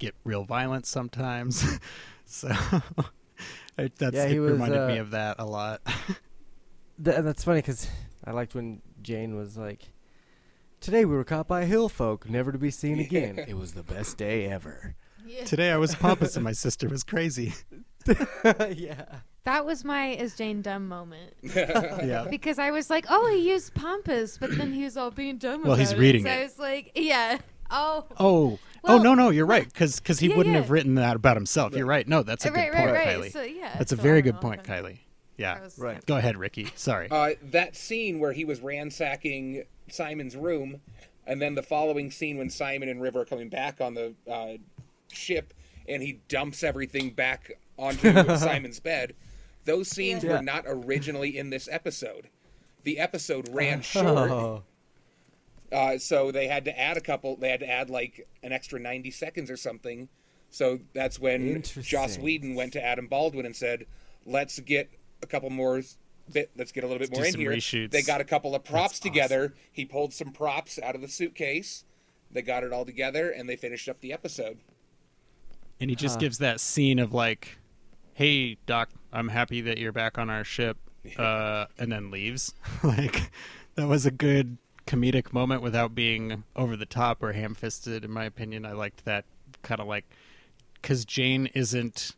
get real violent sometimes. so it, that's Yeah, it he was, reminded me uh, of that a lot. Th- that's funny because I liked when Jayne was like, "Today we were caught by hill folk, never to be seen again. It was the best day ever." Yeah. Today I was pompous and my sister was crazy. yeah. That was my is Jayne dumb moment yeah. because I was like, oh, he used pompous, but then he was all being dumb. Well, he's about reading. So it. I was like, yeah. Oh, Oh, oh no, no, you're right. Because because he yeah, wouldn't yeah. have written that about himself. You're right. No, that's a right, good point, right, right. Kylie. So yeah, that's a so I very good know, point, okay. Kylie. Yeah. Was- Right. Go ahead, Ricky. Sorry. Uh, that scene where he was ransacking Simon's room, and then the following scene when Simon and River are coming back on the uh, ship, and he dumps everything back onto Simon's bed. Those scenes Yeah. were not originally in this episode. The episode ran short, Oh. Uh, so they had to add a couple. They had to add like an extra ninety seconds or something. So that's when Joss Interesting. Whedon went to Adam Baldwin and said, "Let's get a couple more bit. Let's get a little bit Let's more do in some here." reshoots. They got a couple of props That's together. He pulled some props out of the suitcase. They got it all together, and they finished up the episode. and he just Huh. gives that scene of like, "Hey, Doc, I'm happy that you're back on our ship," uh, and then leaves. like that was a good comedic moment without being over the top or ham-fisted. In my opinion, I liked that kind of like because Jayne isn't.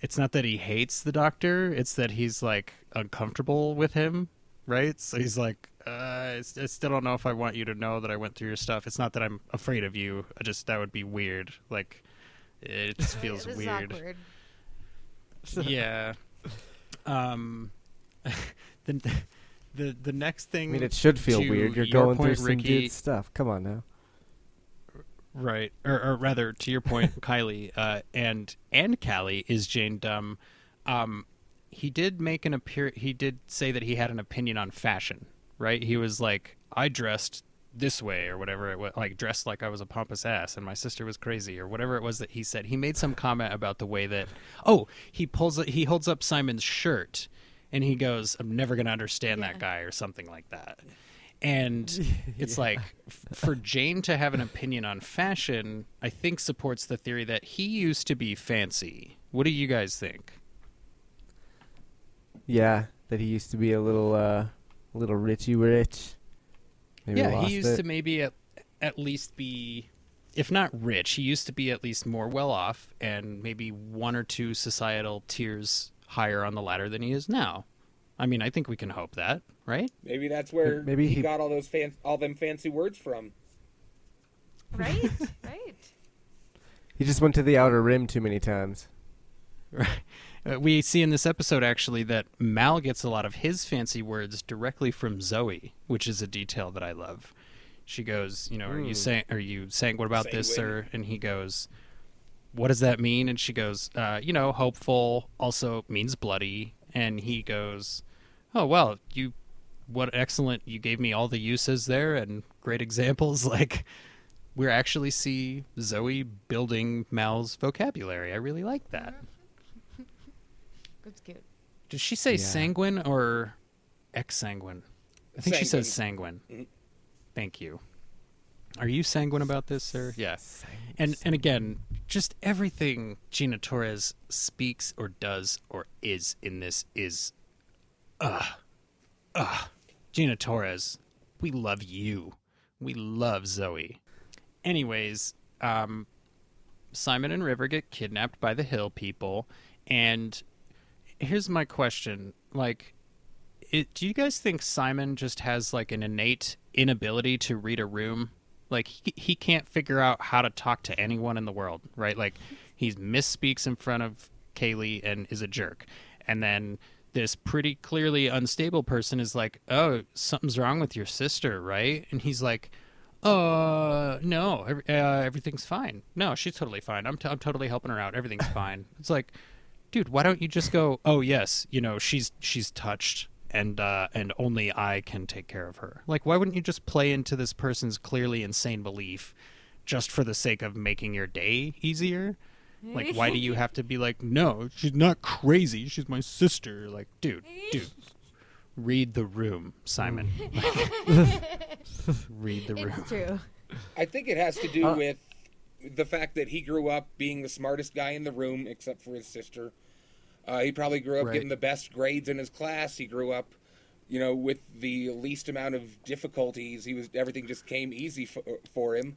It's not that he hates the doctor; it's that he's like uncomfortable with him, right? So he's like, uh, I still don't know if I want you to know that I went through your stuff. It's not that I'm afraid of you. I just that would be weird. Like, it just feels this weird. awkward. yeah. Um. the the the next thing. I mean, it should feel weird. You're going point, through some Ricky, good stuff. Come on now. Right, or, or rather, to your point, Kylie uh, and and Callie is Jayne Dumb. Um, he did make an appear. He did say that he had an opinion on fashion. Right, he was like, I dressed this way or whatever it was, like dressed like I was a pompous ass, and my sister was crazy or whatever it was that he said. He made some comment about the way that. Oh, he pulls. He holds up Simon's shirt, and he goes, "I'm never gonna understand that guy" or something like that. And it's like f- for Jayne to have an opinion on fashion, I think supports the theory that he used to be fancy. What do you guys think? Yeah, that he used to be a little, uh, a little richy rich. Maybe yeah, he used it. to maybe at, at least be if not rich, he used to be at least more well off and maybe one or two societal tiers higher on the ladder than he is now. I mean, I think we can hope that, right? Maybe that's where Maybe he, he- got all those fan- all them fancy words from. Right? right. He just went to the outer rim too many times. Right. Uh, we see in this episode actually that Mal gets a lot of his fancy words directly from Zoe, which is a detail that I love. She goes, you know, are you saying, are you saying, what about this, Sanguine. sir? And he goes, what does that mean? And she goes, uh, you know, hopeful also means bloody. And he goes, oh well, you, what excellent! You gave me all the uses there and great examples. Like, we actually see Zoe building Mal's vocabulary. I really like that. That's cute. Did she say Yeah. sanguine or ex-sanguine? I think she says sanguine. Thank you. Are you sanguine about this, sir? Yeah. And and again, just everything Gina Torres speaks or does or is in this is, uh, uh, Gina Torres, we love you. We love Zoe. Anyways, um, Simon and River get kidnapped by the Hill people, and here's my question: like, it, do you guys think Simon just has like an innate inability to read a room? Like he, he can't figure out how to talk to anyone in the world, right? Like he misspeaks in front of Kaylee and is a jerk, and then this pretty clearly unstable person is like, "Oh, something's wrong with your sister, right?" And he's like, "Uh, no, ev- uh, everything's fine. No, she's totally fine. I'm, t- I'm totally helping her out. Everything's fine." It's like, dude, why don't you just go? Oh yes, you know she's she's touched, and uh, and only I can take care of her. Like, why wouldn't you just play into this person's clearly insane belief, just for the sake of making your day easier? Like, why do you have to be like, no, she's not crazy. She's my sister. Like, dude, dude, read the room, Simon. read the room. It's true. I think it has to do Uh, with the fact that he grew up being the smartest guy in the room, except for his sister. Uh, he probably grew up Right. getting the best grades in his class. He grew up, you know, with the least amount of difficulties. He was everything just came easy for, for him.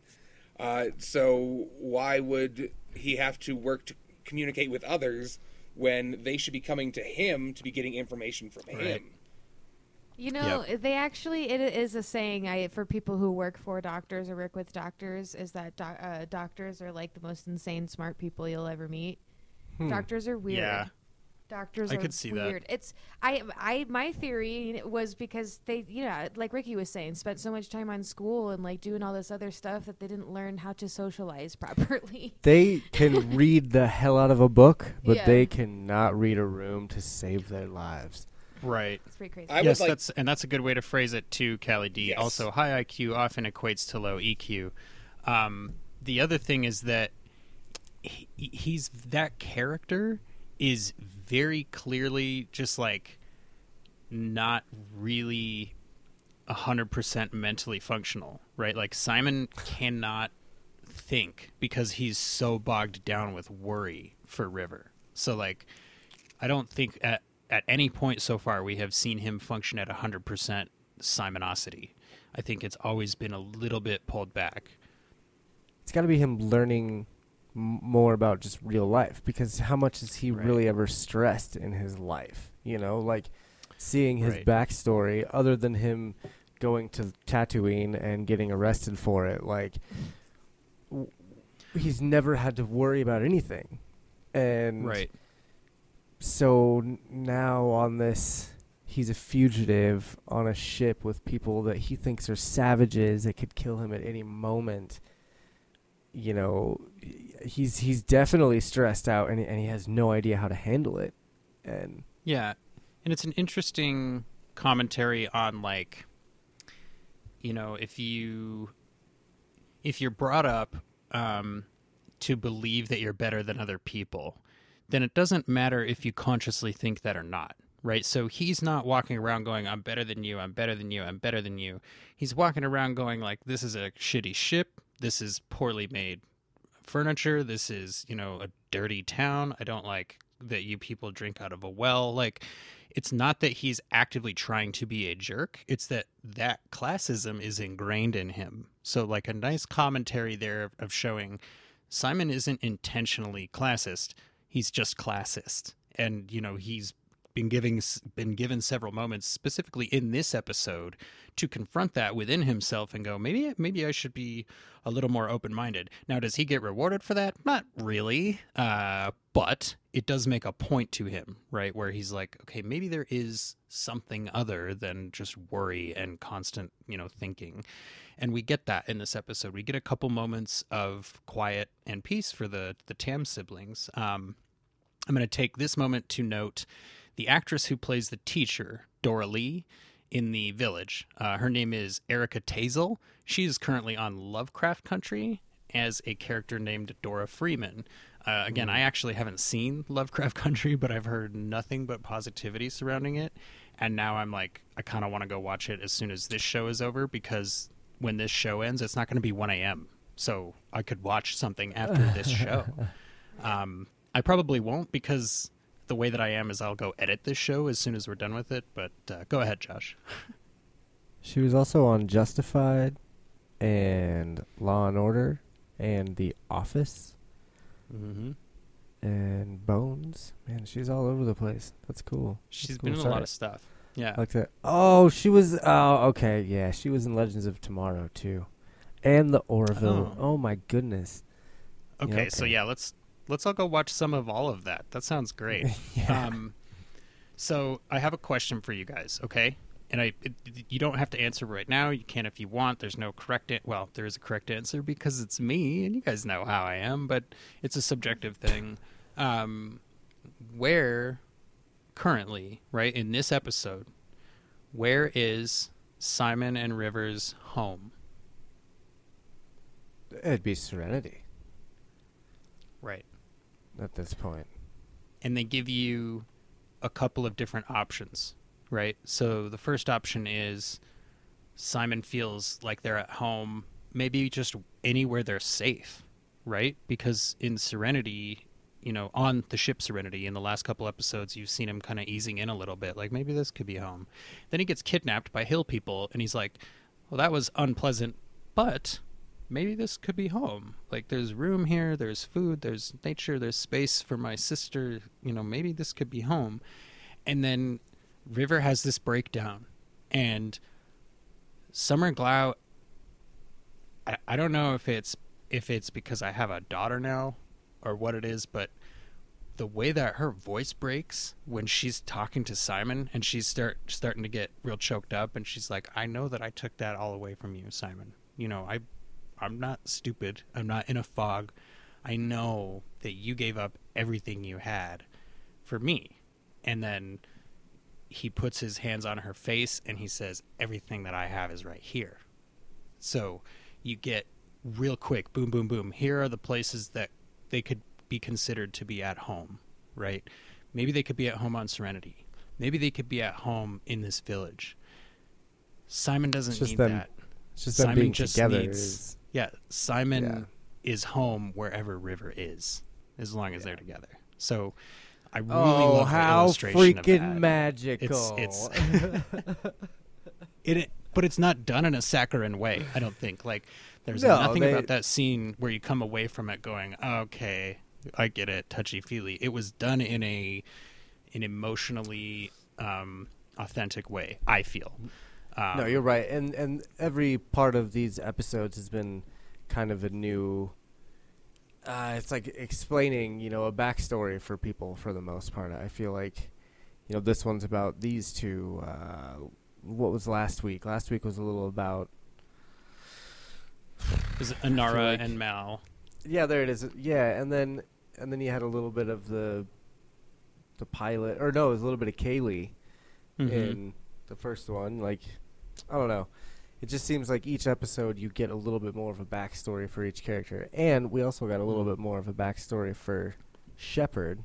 Uh, so why would he have to work to communicate with others when they should be coming to him to be getting information from Right. him? You know, they actually it is a saying I for people who work for doctors or work with doctors is that doc, uh, doctors are like the most insane smart people you'll ever meet. Doctors are weird. Yeah. Doctors I are could see that. weird. It's I I my theory was because they you know like Ricky was saying spent so much time on school and like doing all this other stuff that they didn't learn how to socialize properly. They can read the hell out of a book, but Yeah. they cannot read a room to save their lives. Right. It's pretty crazy. I yes, like that's and that's a good way to phrase it too, Callie D. Yes. Also, high IQ often equates to low EQ. Um, the other thing is that he, he's that character is very clearly just like not really hundred percent mentally functional, right? Like Simon cannot think because he's so bogged down with worry for River. So like I don't think at at any point so far we have seen him function at 100% Simonosity. I think it's always been a little bit pulled back. It's got to be him learning more about just real life because how much has he Right. really ever stressed in his life? You know, like seeing his Right. backstory other than him going to Tatooine and getting arrested for it. Like w- he's never had to worry about anything. And right. so n- now on this he's a fugitive on a ship with people that he thinks are savages that could kill him at any moment you know he's he's definitely stressed out and, and he has no idea how to handle it and Yeah. And it's an interesting commentary on like you know, if you if you're brought up um to believe that you're better than other people, then it doesn't matter if you consciously think that or not. Right? So he's not walking around going, I'm better than you, I'm better than you, I'm better than you. He's walking around going like this is a shitty ship, this is poorly made furniture, this is, you know, a dirty town. I don't like that you people drink out of a well. Like it's not that he's actively trying to be a jerk. It's that that classism is ingrained in him. So like a nice commentary there of, showing simon isn't intentionally classist. He's just classist. And you know he's been giving been given several moments specifically in this episode to confront that within himself and go maybe maybe I should be a little more open-minded. Now does he get rewarded for that? Not really. Uh, but it does make a point to him, right, where he's like, okay, maybe there is something other than just worry and constant, you know, thinking. And we get that in this episode. We get a couple moments of quiet and peace for the the Tam siblings. Um, I'm going to take this moment to note the actress who plays the teacher, Doralee, in the village. Uh, her name is Erica Tazel. She is currently on Lovecraft Country as a character named Dora Freeman. Uh, again, I actually haven't seen Lovecraft Country, but I've heard nothing but positivity surrounding it. And now I'm like, I kind of want to go watch it as soon as this show is over because when this show ends, it's not going to be 1 a.m. So I could watch something after this show. Um, I probably won't because the way that I am is I'll go edit this show as soon as we're done with it. But uh, go ahead, Josh. She was also on Justified and Law and Order and The Office Mm-hmm. and Bones. Man, she's all over the place. That's cool. She's That's been cool. in a lot of stuff. Yeah. Like that. Oh, she was. Oh, okay. Yeah, she was in Legends of Tomorrow too, and the Orville. Oh. Oh, my goodness. okay, yeah, so yeah, let's let's all go watch some of all of that. That sounds great. Yeah. Um, so I have a question for you guys, okay? And I, it, you don't have to answer right now. You can if you want. There's no correct. An- well, there is a correct answer because it's me, and you guys know how I am. But it's a subjective thing. Um, where currently, right in this episode, where is Simon and Rivers' home? It'd be Serenity Right. At this point. and they give you a couple of different options, right? So the first option is Simon feels like they're at home, maybe just anywhere they're safe, right? Because in Serenity, you know, on the ship Serenity, in the last couple episodes, you've seen him kind of easing in a little bit, like maybe this could be home. Then he gets kidnapped by hill people, and he's like, well, that was unpleasant, but maybe this could be home. Like there's room here, there's food, there's nature, there's space for my sister, you know, maybe this could be home. And then River has this breakdown and Summer Glau I, I don't know if it's if it's because I have a daughter now or what it is, but the way that her voice breaks when she's talking to Simon and she's start starting to get real choked up and she's like, I know that I took that all away from you, Simon. You know, I I'm not stupid. I'm not in a fog. I know that you gave up everything you had for me. And then he puts his hands on her face and he says, Everything that I have is right here. So you get real quick boom, boom, boom. Here are the places that they could be considered to be at home, right? Maybe they could be at home on Serenity. Maybe they could be at home in this village. Simon doesn't need them that. It's just them Simon being just together. needs- is- Yeah, Simon Yeah. is home wherever River is, as long as they're together. So I really oh, love the how illustration of freaking magical! It's it, but it's not done in a saccharine way. I don't think. Like there's No, nothing they- about that scene where you come away from it going, "Okay, I get it, touchy feely." It was done in a an emotionally um, authentic way. I feel. Um, no, you're right, and and every part of these episodes has been kind of a new. Uh, it's like explaining, you know, a backstory for people for the most part. I feel like, you know, this one's about these two. Uh, what was last week? Last week was a little about is it Inara like- and Mal. Yeah, there it is. Yeah, and then and then you had a little bit of the the pilot, or no, it was a little bit of Kaylee Mhm. in the first one. Like, I don't know. It just seems like each episode you get a little bit more of a backstory for each character, and we also got a little bit more of a backstory for Shepherd,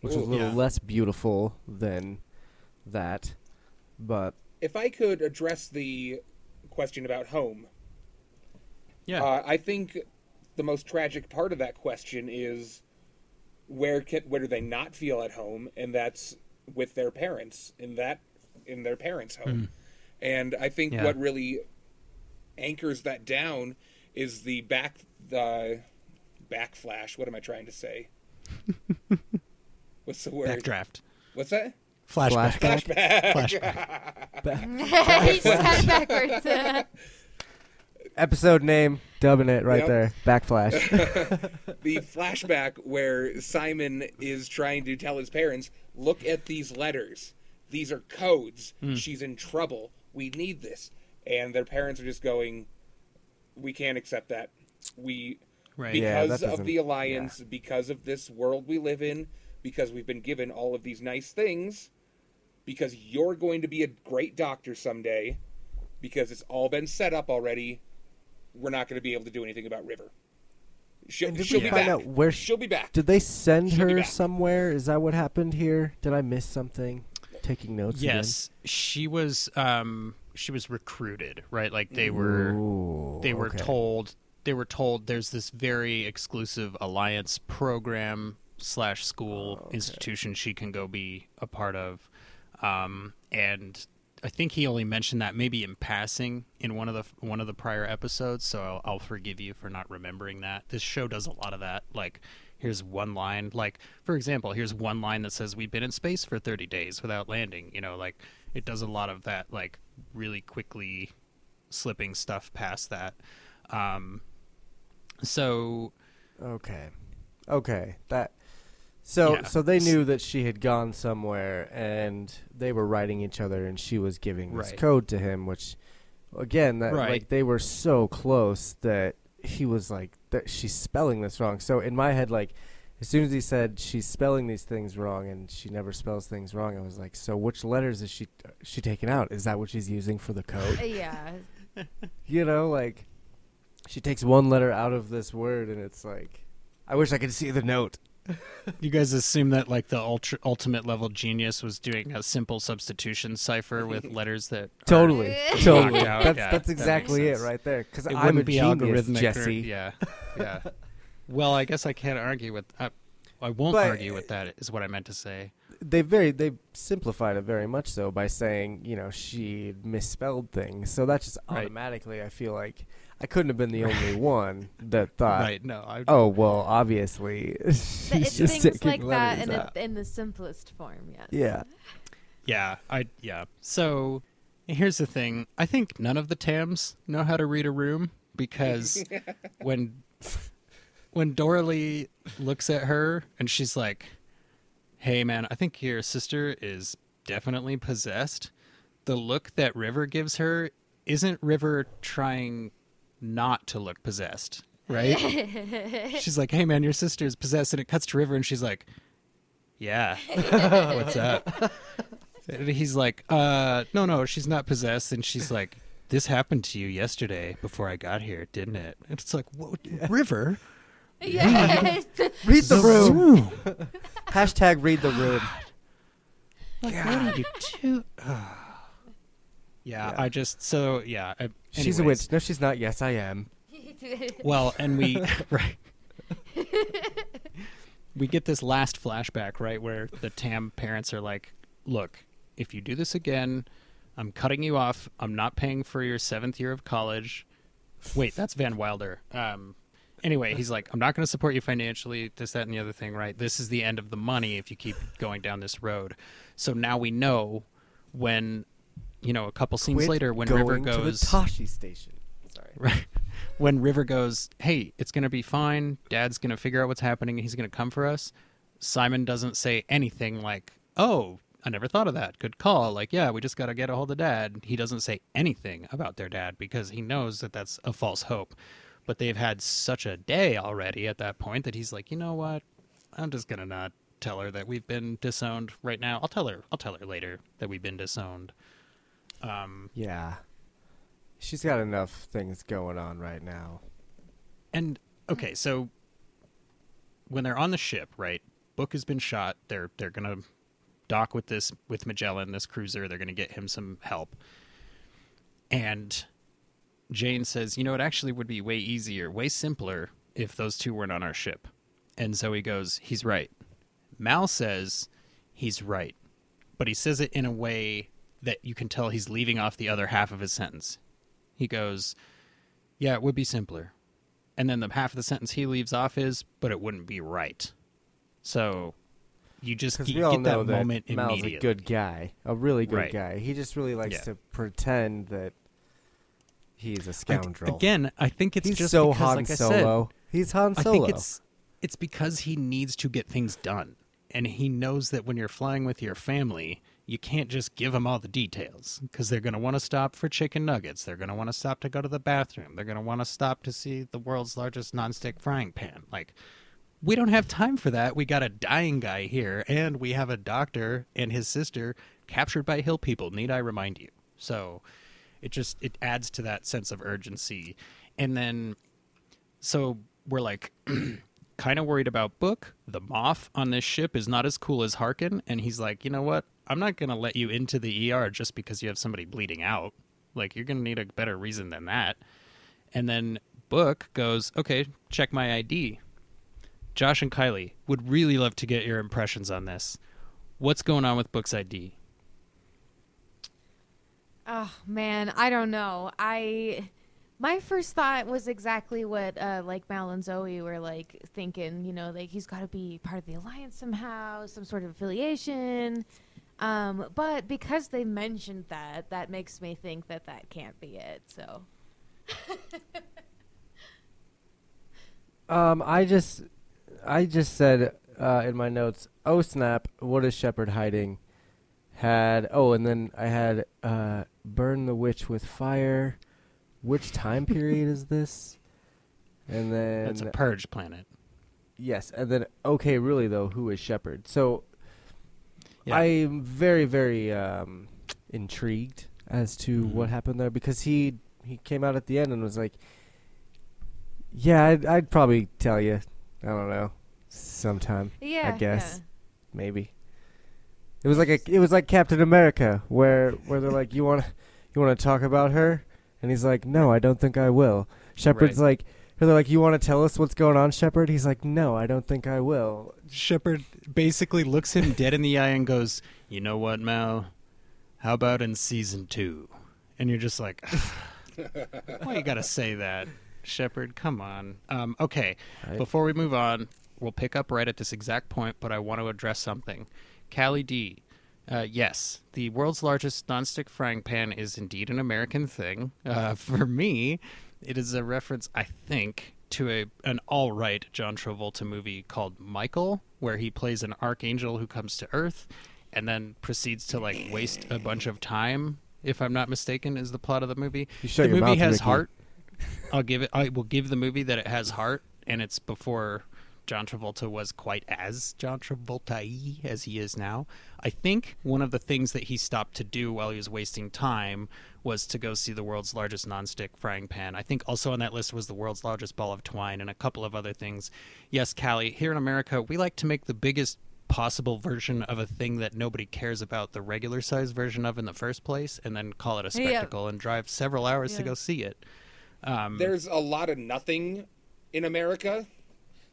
which was a little yeah. less beautiful than that. But If I could address the question about home, Yeah. uh, I think the most tragic part of that question is where can where do they not feel at home, and that's with their parents in that in their parents' home. And I think Yeah. what really anchors that down is the back the backflash. What am I trying to say? What's the word? Backdraft. What's that? Flashback. Flashback. Flashback. he just had backwards. Episode name, dubbing it right Yep. there. Backflash. the flashback where Simon is trying to tell his parents, look at these letters. These are codes. Hmm. She's in trouble. We need this. And their parents are just going, we can't accept that. We Right. Yeah, because that of the alliance, because of this world we live in, because we've been given all of these nice things, because you're going to be a great doctor someday, because it's all been set up already, we're not going to be able to do anything about River. She'll, did she'll we be find back. out where she'll be back. Did they send She'll her somewhere? Is that what happened here? Did I miss something? Taking notes. Yes, she was. Um, she was recruited, right? Like they were. Ooh, they were okay. told. They were told there's this very exclusive alliance program slash school Oh, okay. institution she can go be a part of, um, and I think he only mentioned that maybe in passing in one of the one of the prior episodes. So I'll, I'll forgive you for not remembering that. This show does a lot of that. Like here's one line like for example here's one line that says we've been in space for 30 days without landing you know like it does a lot of that like really quickly slipping stuff past that um so Okay. Okay. That. So Yeah. so they knew that she had gone somewhere, and they were writing each other, and she was giving this Right. code to him, which, again, that Right. like they were so close that he was like, that she's spelling this wrong. So in my head, like. As soon as he said she's spelling these things wrong and she never spells things wrong, I was like, so which letters is she she taking out? Is that what she's using for the code? yeah. you know, like she takes one letter out of this word, and it's like, I wish I could see the note. you guys assume that like the ultra, ultimate level genius was doing a simple substitution cipher with letters that Totally, Knocked totally. out, That's yeah, that's that exactly it right there. Because it I'm wouldn't a be genius, algorithmic or- Jesse. yeah yeah well i guess i can't argue with I, I won't But- argue with that is what i meant to say They very they simplified it very much so by saying you know she misspelled things. So that just Right. automatically, I feel like I couldn't have been the only one that thought. right no I, Oh well, obviously she's But it's just things taking like that in, a, in the simplest form, yes. Yeah. Yeah, I yeah. So here's the thing. I think none of the Tams know how to read a room because when when Doralee looks at her and she's like, "Hey man, I think your sister is definitely possessed." The look that River gives her isn't River trying not to look possessed, right? she's like, "Hey man, your sister is possessed." And it cuts to River and she's like, "Yeah. What's up?" And he's like, uh, no, no, she's not possessed. And she's like, this happened to you yesterday before I got here, didn't it? And it's like, what? River? Yes. Read the room. Hashtag read the room. Like, what are you do? Yeah, Yeah. I just, so, yeah. I, She's a witch. No, she's not. Yes, I am. Well, and we, right. we get this last flashback, right, where the Tam parents are like, look, if you do this again, I'm cutting you off. I'm not paying for your seventh year of college. Wait, that's Van Wilder. Um, anyway, he's like, I'm not going to support you financially, this, that, and the other thing, right? This is the end of the money if you keep going down this road. So now we know when, you know, a couple scenes Quit later, when River to the goes. Tashi station. Sorry. Right. When River goes, hey, it's going to be fine. Dad's going to figure out what's happening and he's going to come for us. Simon doesn't say anything like, oh, I never thought of that. Good call. Like, yeah, we just got to get a hold of dad. He doesn't say anything about their dad because he knows that that's a false hope. But they've had such a day already at that point that he's like, you know what? I'm just going to not tell her that we've been disowned right now. I'll tell her. I'll tell her later that we've been disowned. Um, Yeah. She's got enough things going on right now. And okay, so when they're on the ship, right? Book has been shot. They're they're gonna dock with this with Magellan, this cruiser. They're gonna get him some help. And Jayne says, "You know, it actually would be way easier, way simpler if those two weren't on our ship." And Zoe goes, "He's right." Mal says, "He's right." but he says it in a way that you can tell he's leaving off the other half of his sentence. He goes, "Yeah, it would be simpler," and then the half of the sentence he leaves off is, "But it wouldn't be right." So you just you get know that moment that Mal's a good guy, a really good Right. guy. He just really likes Yeah. to pretend that he's a scoundrel. again, I think it's he's just so because, Han like I Solo. he's Han said, I think it's it's because he needs to get things done, and he knows that when you're flying with your family, you can't just give them all the details because they're going to want to stop for chicken nuggets. They're going to want to stop to go to the bathroom. They're going to want to stop to see the world's largest nonstick frying pan. Like. We don't have time for that. We got a dying guy here, and we have a doctor and his sister captured by hill people. Need I remind you? So, it just it adds to that sense of urgency and then so we're like kind of worried about book the moth on this ship is not as cool as Harken and he's like you know what i'm not going to let you into the er just because you have somebody bleeding out like you're going to need a better reason than that and then book goes okay check my id josh and kylie would really love to get your impressions on this what's going on with book's id Oh man, I don't know. I my first thought was exactly what uh, like Mal and Zoe were like thinking. You know, like he's got to be part of the alliance somehow, some sort of affiliation. Um, but because they mentioned that, that makes me think that that can't be it. So Um, I just, I just said uh, in my notes, "Oh snap! What is Shepherd hiding?" Had oh, and then I had uh, burn the witch with fire. Which time period is this? And then it's a purge planet yes, and then okay, really though, who is Shepherd? So Yeah. I'm very, very um, intrigued as to Mhm. what happened there because he he came out at the end and was like, "Yeah, I'd, I'd probably tell you. I don't know, sometime, yeah, I guess. maybe." It was like a, it was like Captain America, where where they're like, "You want to you want to talk about her?" And he's like, "No, I don't think I will." Shepherd's like, they're like, "You want to tell us what's going on, Shepherd?" He's like, "No, I don't think I will." Shepherd basically looks him dead in the eye and goes, "You know what, Mal? How about in season two? And you're just like, "Why you gotta say that, Shepherd? Come on." Um, okay, Right. before we move on, we'll pick up right at this exact point, but I want to address something. Callie D. Uh, yes, the world's largest nonstick frying pan is indeed an American thing. Uh, for me, it is a reference, I think, to a an all right John Travolta movie called Michael, where he plays an archangel who comes to Earth and then proceeds to like waste a bunch of time. If I'm not mistaken, is the plot of the movie. The movie mouth, has Ricky. heart. I'll give it. I will give the movie that it has heart, and it's before John Travolta was quite as John Travolta as he is now. I think one of the things that he stopped to do while he was wasting time was to go see the world's largest nonstick frying pan. I think also on that list was the world's largest ball of twine and a couple of other things. Yes, Callie, here in America, we like to make the biggest possible version of a thing that nobody cares about the regular size version of in the first place and then call it a Yeah. spectacle and drive several hours to go see it. Um, There's a lot of nothing in America.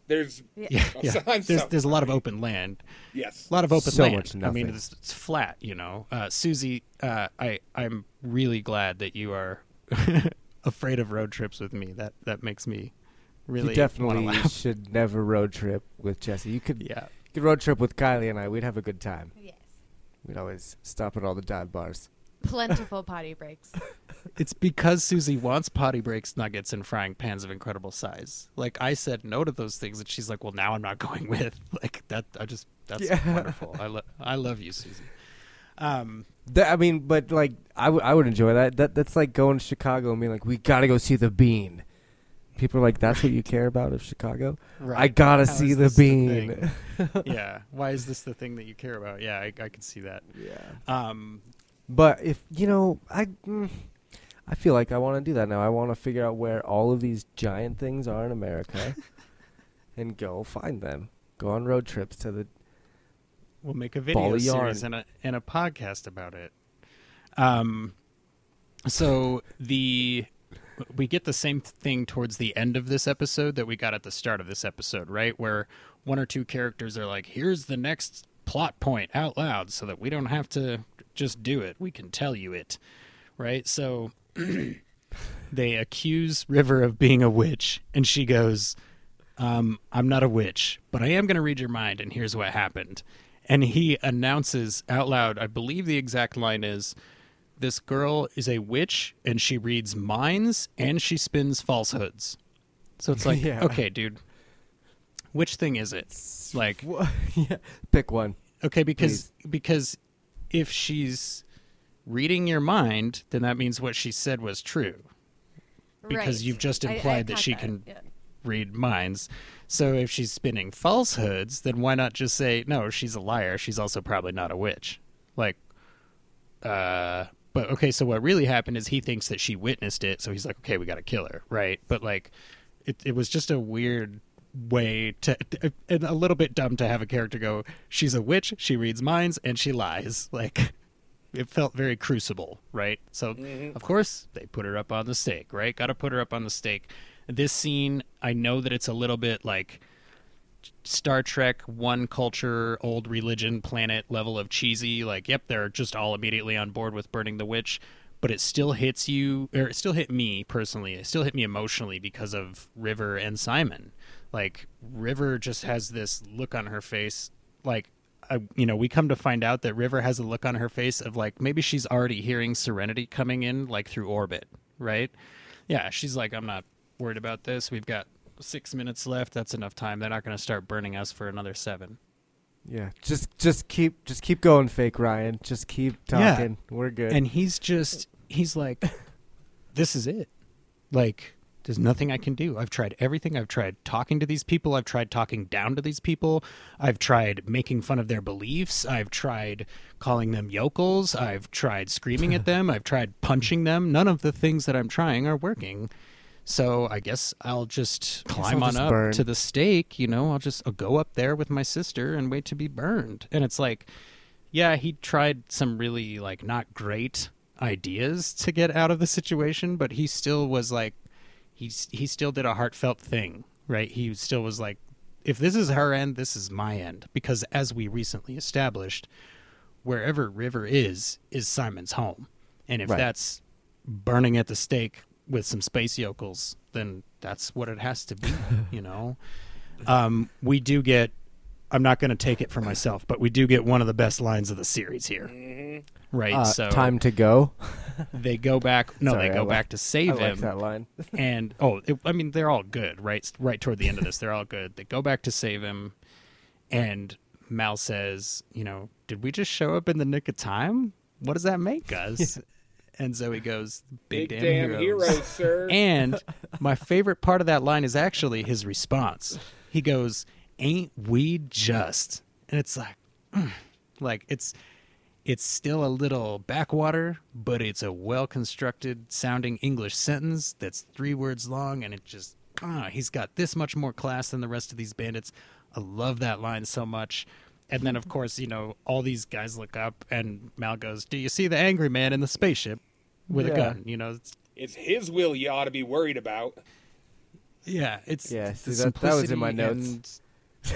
There's Yeah. yeah, so- There's, there's a lot of open land. yes. A lot of open So land. much I mean, it's, it's flat. You know, uh, Susie, uh, I I'm really glad that you are afraid of road trips with me. That that makes me really you definitely laugh. should never road trip with Jesse. You could Yeah, you could road trip with Kylie and I. We'd have a good time. Yes. We'd always stop at all the dive bars. Plentiful potty breaks. it's because Susie wants potty breaks, nuggets, and frying pans of incredible size. Like I said no to those things, and she's like, "Well, now I'm not going with." Like that, I just that's Yeah. wonderful. I lo- I love you, Susie. Um, That, I mean, but like I would I would enjoy that. That that's like going to Chicago and being like, we gotta go see the Bean. People are like, that's what you care about of Chicago. I gotta How see the this the Bean. yeah. Why is this the thing that you care about? Yeah, I, I can see that. yeah. Um, But if you know, I mm, I feel like I want to do that now. I want to figure out where all of these giant things are in America, and go find them. Go on road trips to the. we'll make a video series and a and a podcast about it. Um, so the we get the same thing towards the end of this episode that we got at the start of this episode, right? Where one or two characters are like, "Here's the next plot point out loud so that we don't have to just do it. We can tell you it, right? So they accuse River of being a witch, and she goes, um, I'm not a witch, but I am going to read your mind, and here's what happened. And he announces out loud, I believe the exact line is, This girl is a witch, and she reads minds, and she spins falsehoods. So it's like, Yeah. okay, dude, which thing is it? Like, yeah, pick one. okay, because because if she's reading your mind, then that means what she said was true because Right. you've just I- I implied that she can yeah. read minds. So if she's spinning falsehoods, then why not just say no? She's a liar. She's also probably not a witch. Like, uh, but okay. So what really happened is he thinks that she witnessed it. So he's like, okay, we got to kill her, right? But like, it it was just a weird way to and a little bit dumb to have a character go she's a witch she reads minds and she lies like it felt very crucible right so mm-hmm. of course they put her up on the stake right got to put her up on the stake this scene i know that it's a little bit like Star Trek, one culture, old religion, planet level of cheesy. Like, yep, they're just all immediately on board with burning the witch, but it still hits you, or it still hit me personally. It still hit me emotionally because of River and Simon. Like, River just has this look on her face, like, I, you know, we come to find out that River has a look on her face of like maybe she's already hearing Serenity coming in like through orbit, right? Yeah, she's like, I'm not worried about this. We've got six minutes left. That's enough time. They're not going to start burning us for another seven. Yeah, just just keep just keep going, fake Ryan. Just keep talking. Yeah. talking. We're good. And he's just, he's like, this is it. Like, there's nothing I can do. I've tried everything. I've tried talking to these people. I've tried talking down to these people. I've tried making fun of their beliefs. I've tried calling them yokels. I've tried screaming at them. I've tried punching them. None of the things that I'm trying are working. So I guess I'll just climb I'll on just up burn. to the stake. You know, I'll just I'll go up there with my sister and wait to be burned. And it's like, yeah, he tried some really like not great ideas to get out of the situation, but he still was like, he's he still did a heartfelt thing, right? He still was like, if this is her end, this is my end, because as we recently established, wherever River is is Simon's home, and if Right. that's burning at the stake with some space yokels, then that's what it has to be, you know. Um, we do get. I'm not going to take it for myself, but we do get one of the best lines of the series here, right? uh, so time to go. they go back. No, Sorry, they I go like- back to I save like him, that line. and oh, it, I mean, they're all good, right? Right toward the end of this, they're all good. They go back to save him, and Mal says, "You know, did we just show up in the nick of time? What does that make us?" And Zoe goes, "Big, Big damn, damn heroes." heroes, sir. And my favorite part of that line is actually his response. He goes, "Ain't we just?" And it's like, mm, like it's it's still a little backwater, but it's a well constructed sounding English sentence that's three words long, and it just ah, he's got this much more class than the rest of these bandits. I love that line so much. And then, of course, you know, all these guys look up, and Mal goes, "Do you see the angry man in the spaceship with a gun?" You know, it's, It's his will you ought to be worried about. Yeah, it's Yeah, the see, that- that was in my simplicity notes.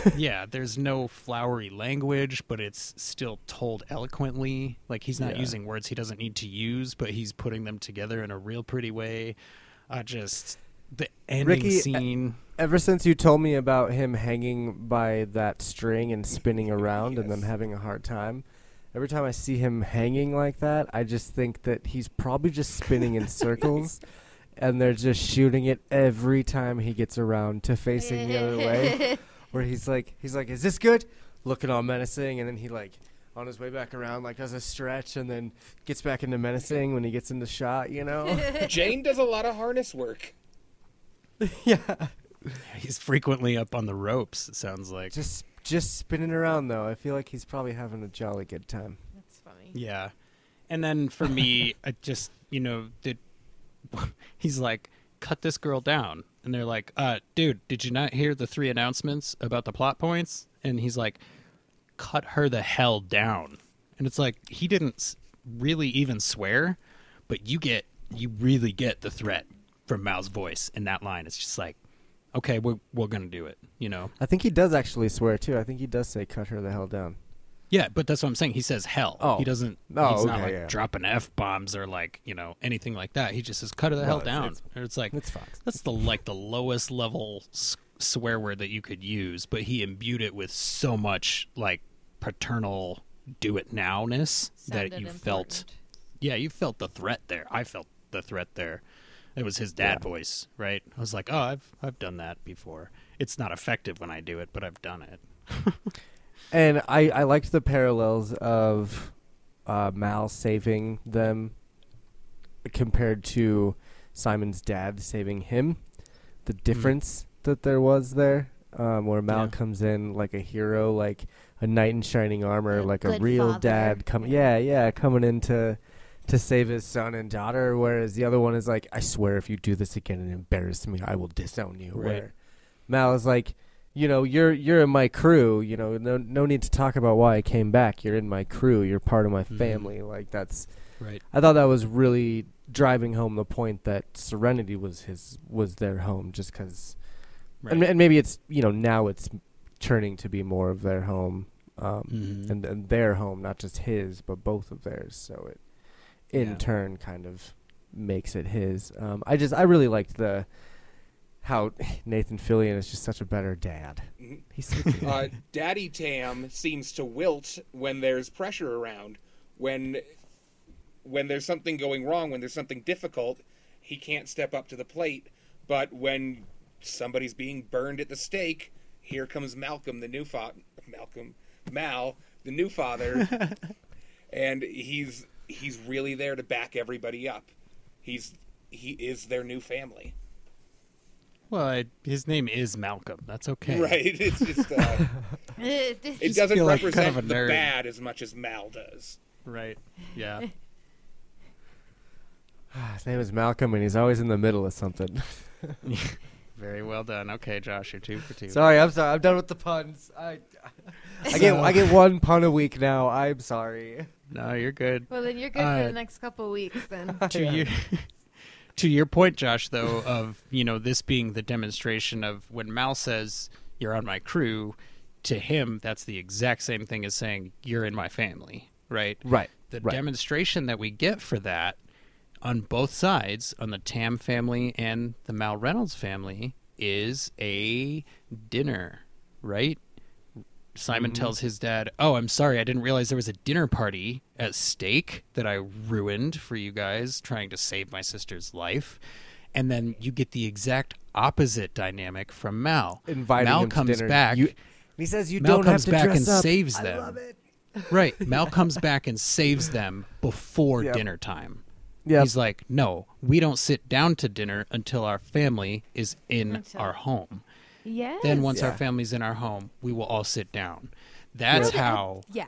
And- yeah, there's no flowery language, but it's still told eloquently. Like he's not Yeah. using words he doesn't need to use, but he's putting them together in a real pretty way. I just the ending Ricky, scene. Ever since you told me about him hanging by that string and spinning around and then Yes. having a hard time, every time I see him hanging like that, I just think that he's probably just spinning in circles and they're just shooting it every time he gets around to facing the other way. Where he's like he's like, Is this good? Looking all menacing and then he like on his way back around like does a stretch and then gets back into menacing when he gets into shot, you know? Jayne does a lot of harness work. yeah. He's frequently up on the ropes. It sounds like. Just just spinning around though. I feel like he's probably having a jolly good time. That's funny. Yeah. And then for me, I just, you know, did he's like, cut this girl down. And they're like, uh, dude, did you not hear the three announcements about the plot points? And he's like, cut her the hell down. And it's like, he didn't really even swear, but you get, you really get the threat from Mal's voice in that line. It's just like, okay, we're, we're going to do it, you know? I think he does actually swear too. I think he does say cut her the hell down. Yeah, but that's what I'm saying. He says hell. Oh. He doesn't. Oh, he's not okay, like yeah. dropping f bombs or like you know anything like that. He just says cut it the No, hell it's- down. it's- Or it's like It's Fox. that's the like the lowest level s- swear word that you could use, but he imbued it with so much like paternal do it nowness that Sounded you felt. important. Yeah, you felt the threat there. I felt the threat there. It was his dad Yeah. voice, right? I was like, oh, I've I've done that before. It's not effective when I do it, but I've done it. And I, I liked the parallels of uh, Mal saving them compared to Simon's dad saving him. The difference that there was there, um, where Mal Yeah. comes in like a hero, like a knight in shining armor, A like a real father. dad coming. Yeah. Yeah, yeah, coming in to to save his son and daughter. Whereas the other one is like, I swear, if you do this again and embarrass me, I will disown you. Right. Where Mal is like, you know, you're you're in my crew. You know, no no need to talk about why I came back. You're in my crew. You're part of my Mhm. family. Like that's. Right. I thought that was really driving home the point that Serenity was his was their home, just because. Right. And, and maybe it's you know now it's turning to be more of their home, um, Mhm. and and their home, not just his, but both of theirs. So it, in Yeah. turn, kind of makes it his. Um, I just I really liked the how Nathan Fillion is just such a better dad. Mhm. He's uh, Daddy Tam seems to wilt when there's pressure around. When when there's something going wrong, when there's something difficult, he can't step up to the plate. But when somebody's being burned at the stake, here comes Malcolm, the new father. Malcolm, Mal, the new father, and he's he's really there to back everybody up. He's he is their new family, Well, I, his name is Malcolm. That's okay. right? It's just uh, It, it doesn't feel like kind represent of a the nerd. bad as much as Mal does. Right. Yeah. His name is Malcolm, and he's always in the middle of something. Very well done. Okay, Josh, you're two for two. sorry, I'm sorry. I'm done with the puns. I I get I get one pun a week now. I'm sorry. No, you're good. well, then you're good for Uh, the next couple weeks. Then to your to your point, Josh, though, of you know this being the demonstration of when Mal says you're on my crew, to him that's the exact same thing as saying you're in my family, right? Right. The right. demonstration that we get for that on both sides, on the Tam family and the Mal Reynolds family, is a dinner, right? Simon mm-hmm. tells his dad, "Oh, I'm sorry, I didn't realize there was a dinner party at stake that I ruined for you guys trying to save my sister's life." And then you get the exact opposite dynamic from Mal. Inviting Mal him to comes dinner. back. You- he says you Mal don't comes have to back dress and up. saves I them. love it. Right. Mal comes back and saves them before Yep. dinner time. Yep. He's like, no, we don't sit down to dinner until our family is in Until- our home. Yes. Then once our family's in our home, we will all sit down. That's Well, how yeah.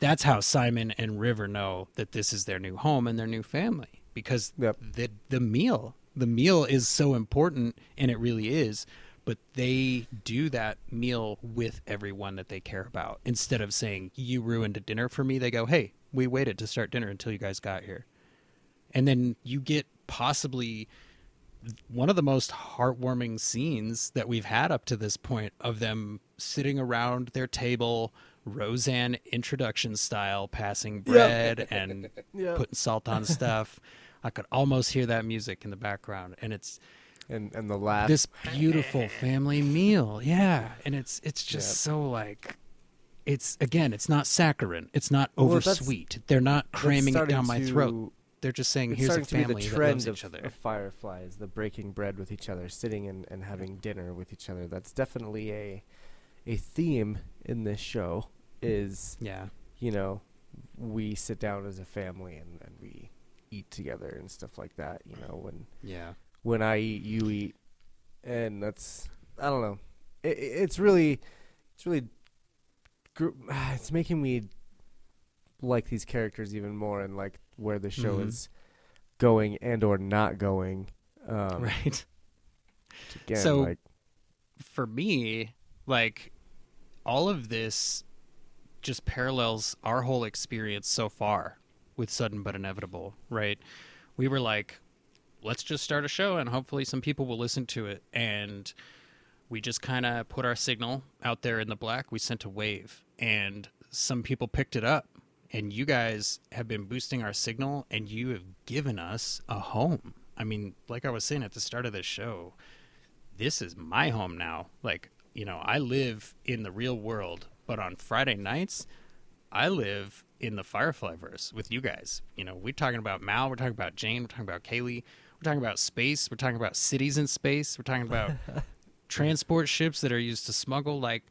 that's how Simon and River know that this is their new home and their new family because Yep. the the meal the meal is so important and it really is but they do that meal with everyone that they care about instead of saying you ruined a dinner for me they go hey we waited to start dinner until you guys got here and then you get possibly one of the most heartwarming scenes that we've had up to this point of them sitting around their table, Roseanne introduction style, passing bread and Yep. putting salt on stuff. I could almost hear that music in the background, and it's And and the laugh. this beautiful family meal. Yeah, and it's it's just Yep. so like. It's again, it's not saccharine. It's not Well, over that's- sweet. They're not cramming it down my to- throat. They're just saying, it's "Here's a starting to be family the that loves of, each other." of Fireflies, the breaking bread with each other, sitting and, and having dinner with each other. That's definitely a a theme in this show. Is Yeah, you know we sit down as a family and, and we eat together and stuff like that. You know when yeah. when I eat, you eat, and that's I don't know. It, it- it's really, it's really, gr- it's making me like these characters even more and like where the show Mhm. is going and or not going. Um, right. Again, So- like for me, like all of this just parallels our whole experience so far with Sudden But Inevitable, right? We were like, let's just start a show and hopefully some people will listen to it. And we just kind of put our signal out there in the black. We sent a wave, and some people picked it up and you guys have been boosting our signal and you have given us a home. I mean, like I was saying at the start of this show, this is my home now. Like, you know, I live in the real world, but on Friday nights, I live in the Firefly verse with you guys. You know, we're talking about Mal, we're talking about Jayne, we're talking about Kaylee, we're talking about space, we're talking about cities in space, we're talking about transport ships that are used to smuggle. Like,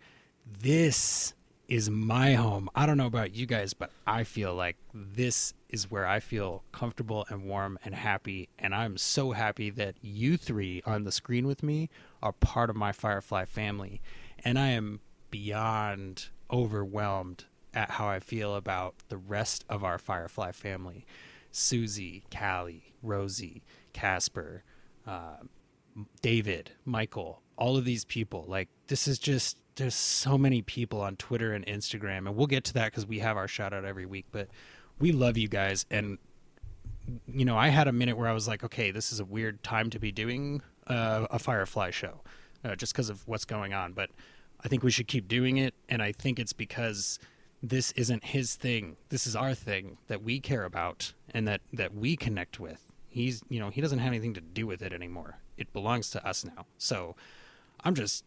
this is my home. I don't know about you guys, but I feel like this is where I feel comfortable and warm and happy. And I'm so happy that you three on the screen with me are part of my Firefly family. And I am beyond overwhelmed at how I feel about the rest of our Firefly family Susie, Callie, Rosie, Casper, uh, David, Michael, all of these people. Like, this is just, there's so many people on Twitter and Instagram. And we'll get to that because we have our shout out every week. But we love you guys. And, you know, I had a minute where I was like, okay, this is a weird time to be doing uh, a Firefly show uh, just because of what's going on. But I think we should keep doing it. And I think it's because this isn't his thing. This is our thing that we care about and that, that we connect with. He's, you know, he doesn't have anything to do with it anymore. It belongs to us now. So I'm just,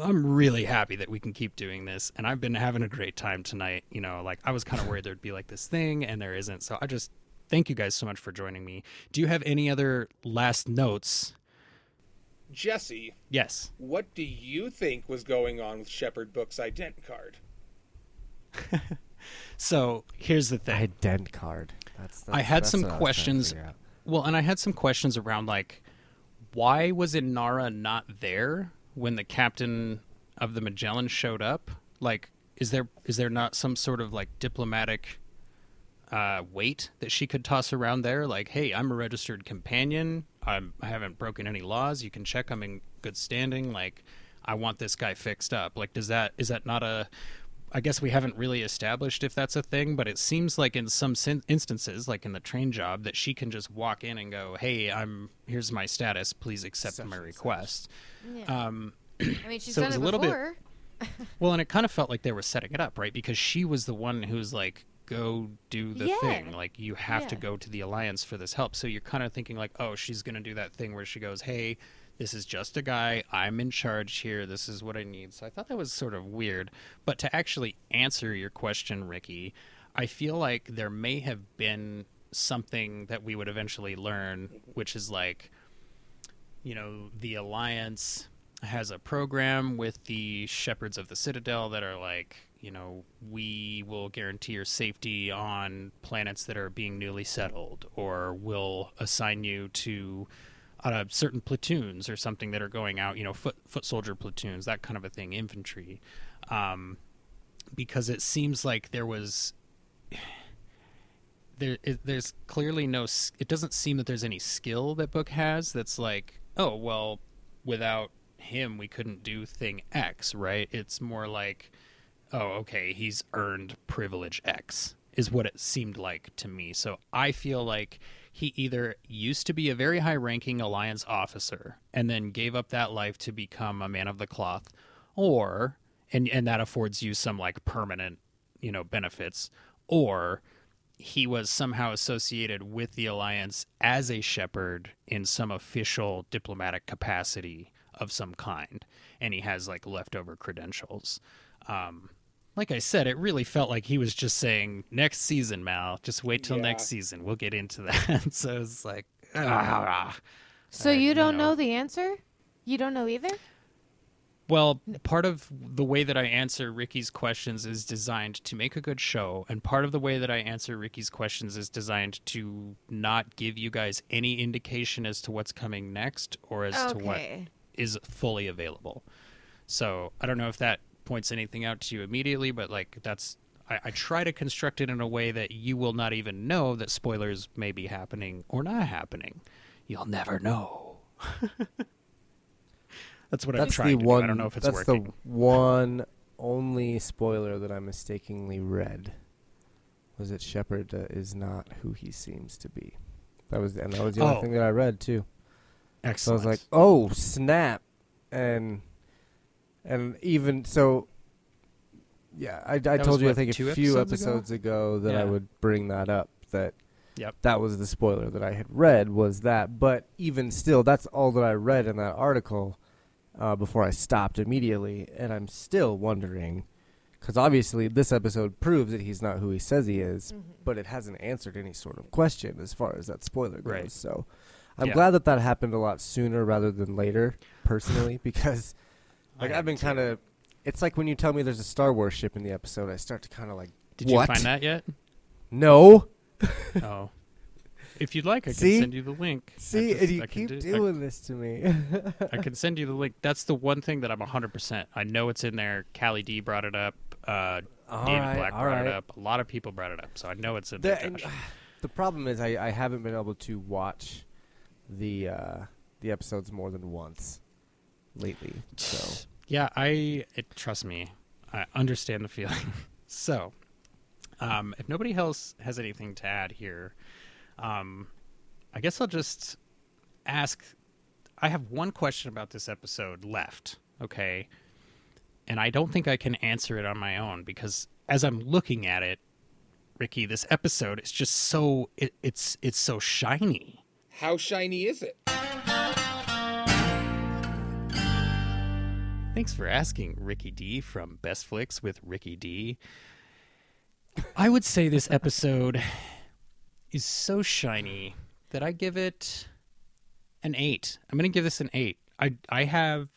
I'm really happy that we can keep doing this. And I've been having a great time tonight. You know, like I was kind of worried there'd be like this thing and there isn't. So I just thank you guys so much for joining me. Do you have any other last notes? Jesse, Yes. what do you think was going on with Shepherd Book's ident card? So here's the thing. Ident card. That's, that's I had that's some what I was trying to questions. Well, and I had some questions around like why was Inara not there when the captain of the Magellan showed up? Like, is there is there not some sort of like diplomatic uh, weight that she could toss around there? Like, hey, I'm a registered companion. I'm, I haven't broken any laws. You can check I'm in good standing. Like, I want this guy fixed up. Like, does that is that not a I guess we haven't really established if that's a thing, but it seems like in some sin- instances, like in the train job, that she can just walk in and go, "Hey, I'm here's my status. Please accept Such my request." Yeah. Um, I mean, she's so it done was it a little bit- well, and it kind of felt like they were setting it up, right? Because she was the one who's like, "Go do the Yeah. thing. Like you have to go to the alliance for this help." So you're kind of thinking like, "Oh, she's going to do that thing where she goes, "Hey." This is just a guy. I'm in charge here. This is what I need. So I thought that was sort of weird. But to actually answer your question, Ricky, I feel like there may have been something that we would eventually learn, which is like, you know, the Alliance has a program with the Shepherds of the Citadel that are like, you know, we will guarantee your safety on planets that are being newly settled, or we'll assign you to uh, certain platoons or something that are going out, you know, foot foot soldier platoons, that kind of a thing, infantry, um, because it seems like there was there it, there's clearly no it doesn't seem that there's any skill that book has that's like oh well without him we couldn't do thing x right? It's more like oh okay he's earned privilege x is what it seemed like to me. So i feel like he either used to be a very high ranking alliance officer and then gave up that life to become a man of the cloth or and and that affords you some like permanent you know benefits or he was somehow associated with the alliance as a shepherd in some official diplomatic capacity of some kind and he has like leftover credentials. Um like I said, it really felt like he was just saying, "Next season, Mal. Just wait till Yeah. next season. We'll get into that." so it's like, ah. So Uh, you you don't know. know the answer? You don't know either? Well, part of the way that I answer Ricky's questions is designed to make a good show, and part of the way that I answer Ricky's questions is designed to not give you guys any indication as to what's coming next or as to what is fully available. So I don't know if that points anything out to you immediately, but like that's I, I try to construct it in a way that you will not even know that spoilers may be happening or not happening. You'll never know. that's what I'm trying the to one. do. I don't know if it's that's working. the one only spoiler that I mistakenly read. Was it Shepherd uh, is not who he seems to be? That was, and that was the only Oh. thing that I read too. Excellent. So I was like, "Oh snap!" And and even so, Yeah, I, I was told you I think a few episodes ago? episodes ago, that I would bring that up. That Yep. that was the spoiler that I had read was that. But even still, that's all that I read in that article uh, before I stopped immediately, and I'm still wondering because obviously this episode proves that he's not who he says he is, Mhm. but it hasn't answered any sort of question as far as that spoiler goes. Right. So I'm Yeah. glad that that happened a lot sooner rather than later, personally, because like I I've been kind of. It's like when you tell me there's a Star Wars ship in the episode, I start to kind of like. Did what? you find that yet? No. oh. If you'd like, I can See? send you the link. See, just- and you I keep do- I- doing this to me. I can send you the link. That's the one thing that I'm 100%. I know it's in there. Callie D brought it up. Uh, David right, Black brought right. it up. A lot of people brought it up, so I know it's in The, there. Josh. the problem is I, I haven't been able to watch the uh, the episodes more than once lately. So Yeah, I it, trust me. I understand the feeling. so, um, if nobody else has anything to add here, um, I guess I'll just ask. I have one question about this episode left. Okay, and I don't think I can answer it on my own because as I'm looking at it, Ricky, this episode is just so it, it's it's so shiny. How shiny is it? Thanks for asking, Ricky D from Best Flicks with Ricky D. I would say this episode is so shiny that I give it an eight. I'm going to give this an eight. I I have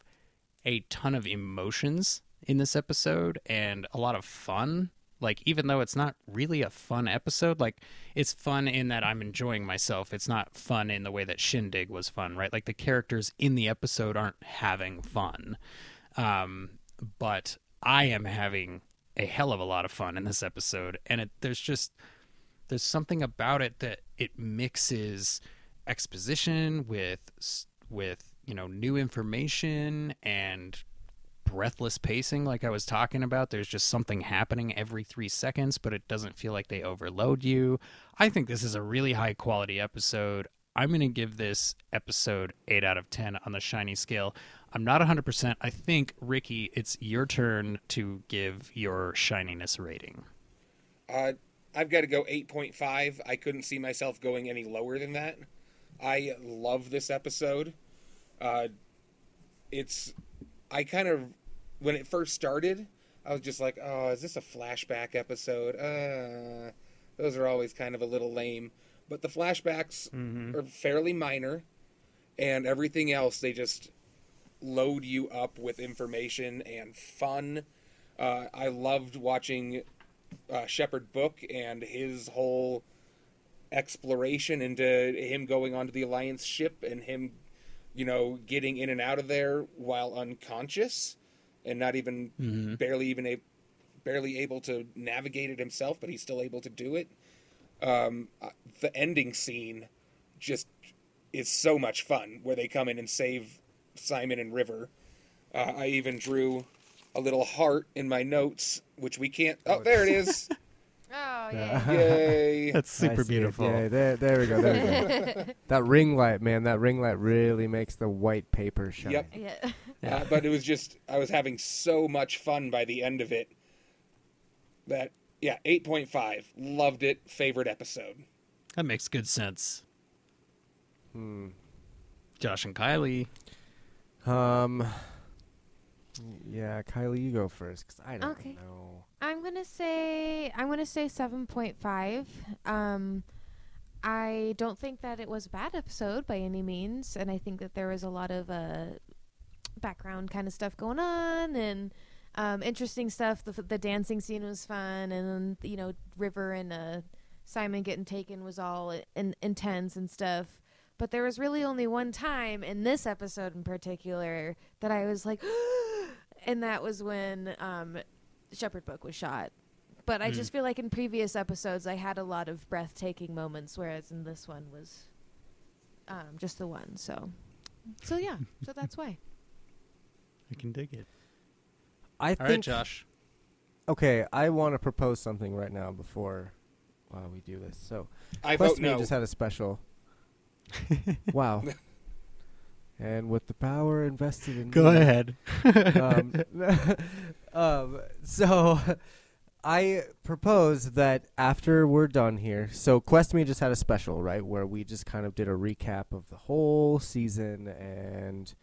a ton of emotions in this episode and a lot of fun. Like even though it's not really a fun episode, like it's fun in that I'm enjoying myself. It's not fun in the way that Shindig was fun, right? Like the characters in the episode aren't having fun. Um, but I am having a hell of a lot of fun in this episode, and it, there's just there's something about it that it mixes exposition with with you know new information and breathless pacing like I was talking about. There's just something happening every three seconds, but it doesn't feel like they overload you. I think this is a really high quality episode. I'm going to give this episode 8 out of 10 on the shiny scale. I'm not 100%. I think, Ricky, it's your turn to give your shininess rating. Uh, I've got to go 8.5. I couldn't see myself going any lower than that. I love this episode. Uh, it's, I kind of, when it first started, I was just like, oh, is this a flashback episode? Uh, those are always kind of a little lame. But the flashbacks are fairly minor, and everything else, they just load you up with information and fun. Uh, I loved watching uh, Shepherd Book and his whole exploration into him going onto the Alliance ship and him, you know, getting in and out of there while unconscious and not even barely even a, barely able to navigate it himself, but he's still able to do it. Um, uh, the ending scene just is so much fun where they come in and save Simon and River. Uh, I even drew a little heart in my notes, which we can't. Oh, there it is! Oh yeah. Yay! That's super see beautiful. Yeah, there, there we go. There we go. that ring light, man. That ring light really makes the white paper shine. Yep. yeah. Yeah. Uh, but it was just I was having so much fun by the end of it. That yeah, eight point five. Loved it. Favorite episode. That makes good sense. Hmm. Josh and Kylie. Um. Yeah, Kylie, you go first because I don't Okay. know. I'm gonna say I'm gonna say seven point five. Um, I don't think that it was a bad episode by any means, and I think that there was a lot of uh, background kind of stuff going on and um, interesting stuff. The, the dancing scene was fun, and you know River and uh, Simon getting taken was all in, intense and stuff. But there was really only one time in this episode in particular that I was like, and that was when um, Shepherd Book was shot. But I just feel like in previous episodes I had a lot of breathtaking moments, whereas in this one was um, just the one. So, so yeah, so that's why. I can dig it. I All right, think. Josh. Okay, I want to propose something right now before uh, we do this. So, I Quest vote Me no. just had a special. wow. And with the power invested in Go me, ahead. um, um, so I propose that after we're done here, so Quest Me just had a special, right, where we just kind of did a recap of the whole season and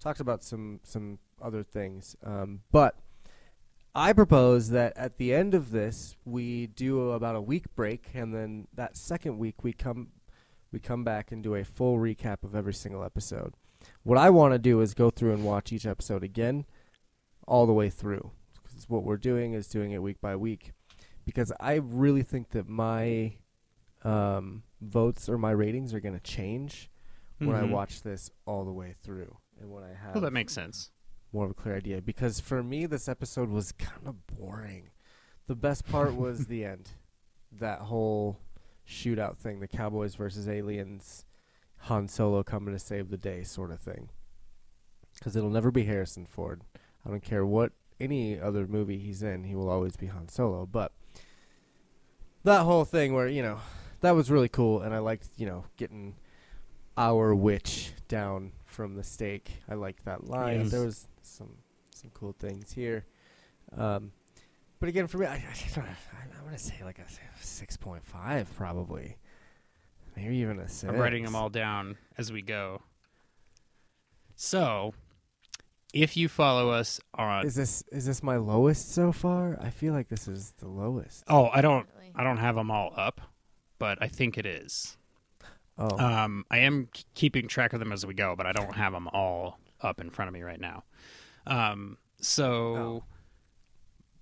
talked about some some other things. Um, but I propose that at the end of this, we do about a week break, and then that second week we come we come back and do a full recap of every single episode. What I want to do is go through and watch each episode again, all the way through. Because what we're doing is doing it week by week. Because I really think that my um, votes or my ratings are going to change when I Mhm. watch this all the way through, and when I have Well, that makes sense. more of a clear idea. Because for me, this episode was kind of boring. The best part was the end, that whole shootout thing, the Cowboys versus aliens, Han Solo coming to save the day, sort of thing. Because it'll never be Harrison Ford. I don't care what any other movie he's in, he will always be Han Solo. But that whole thing where you know that was really cool, and I liked you know getting our witch down from the stake. I liked that line. Yes. There was some some cool things here. Um, but again, for me, I, I, I'm gonna say like a six point five, probably. Maybe even a six. I'm writing them all down as we go. So, if you follow us on Is this is this my lowest so far? I feel like this is the lowest. Oh, I don't I don't have them all up, but I think it is. Oh, Um, I am k- keeping track of them as we go, but I don't have them all up in front of me right now. Um, so Oh.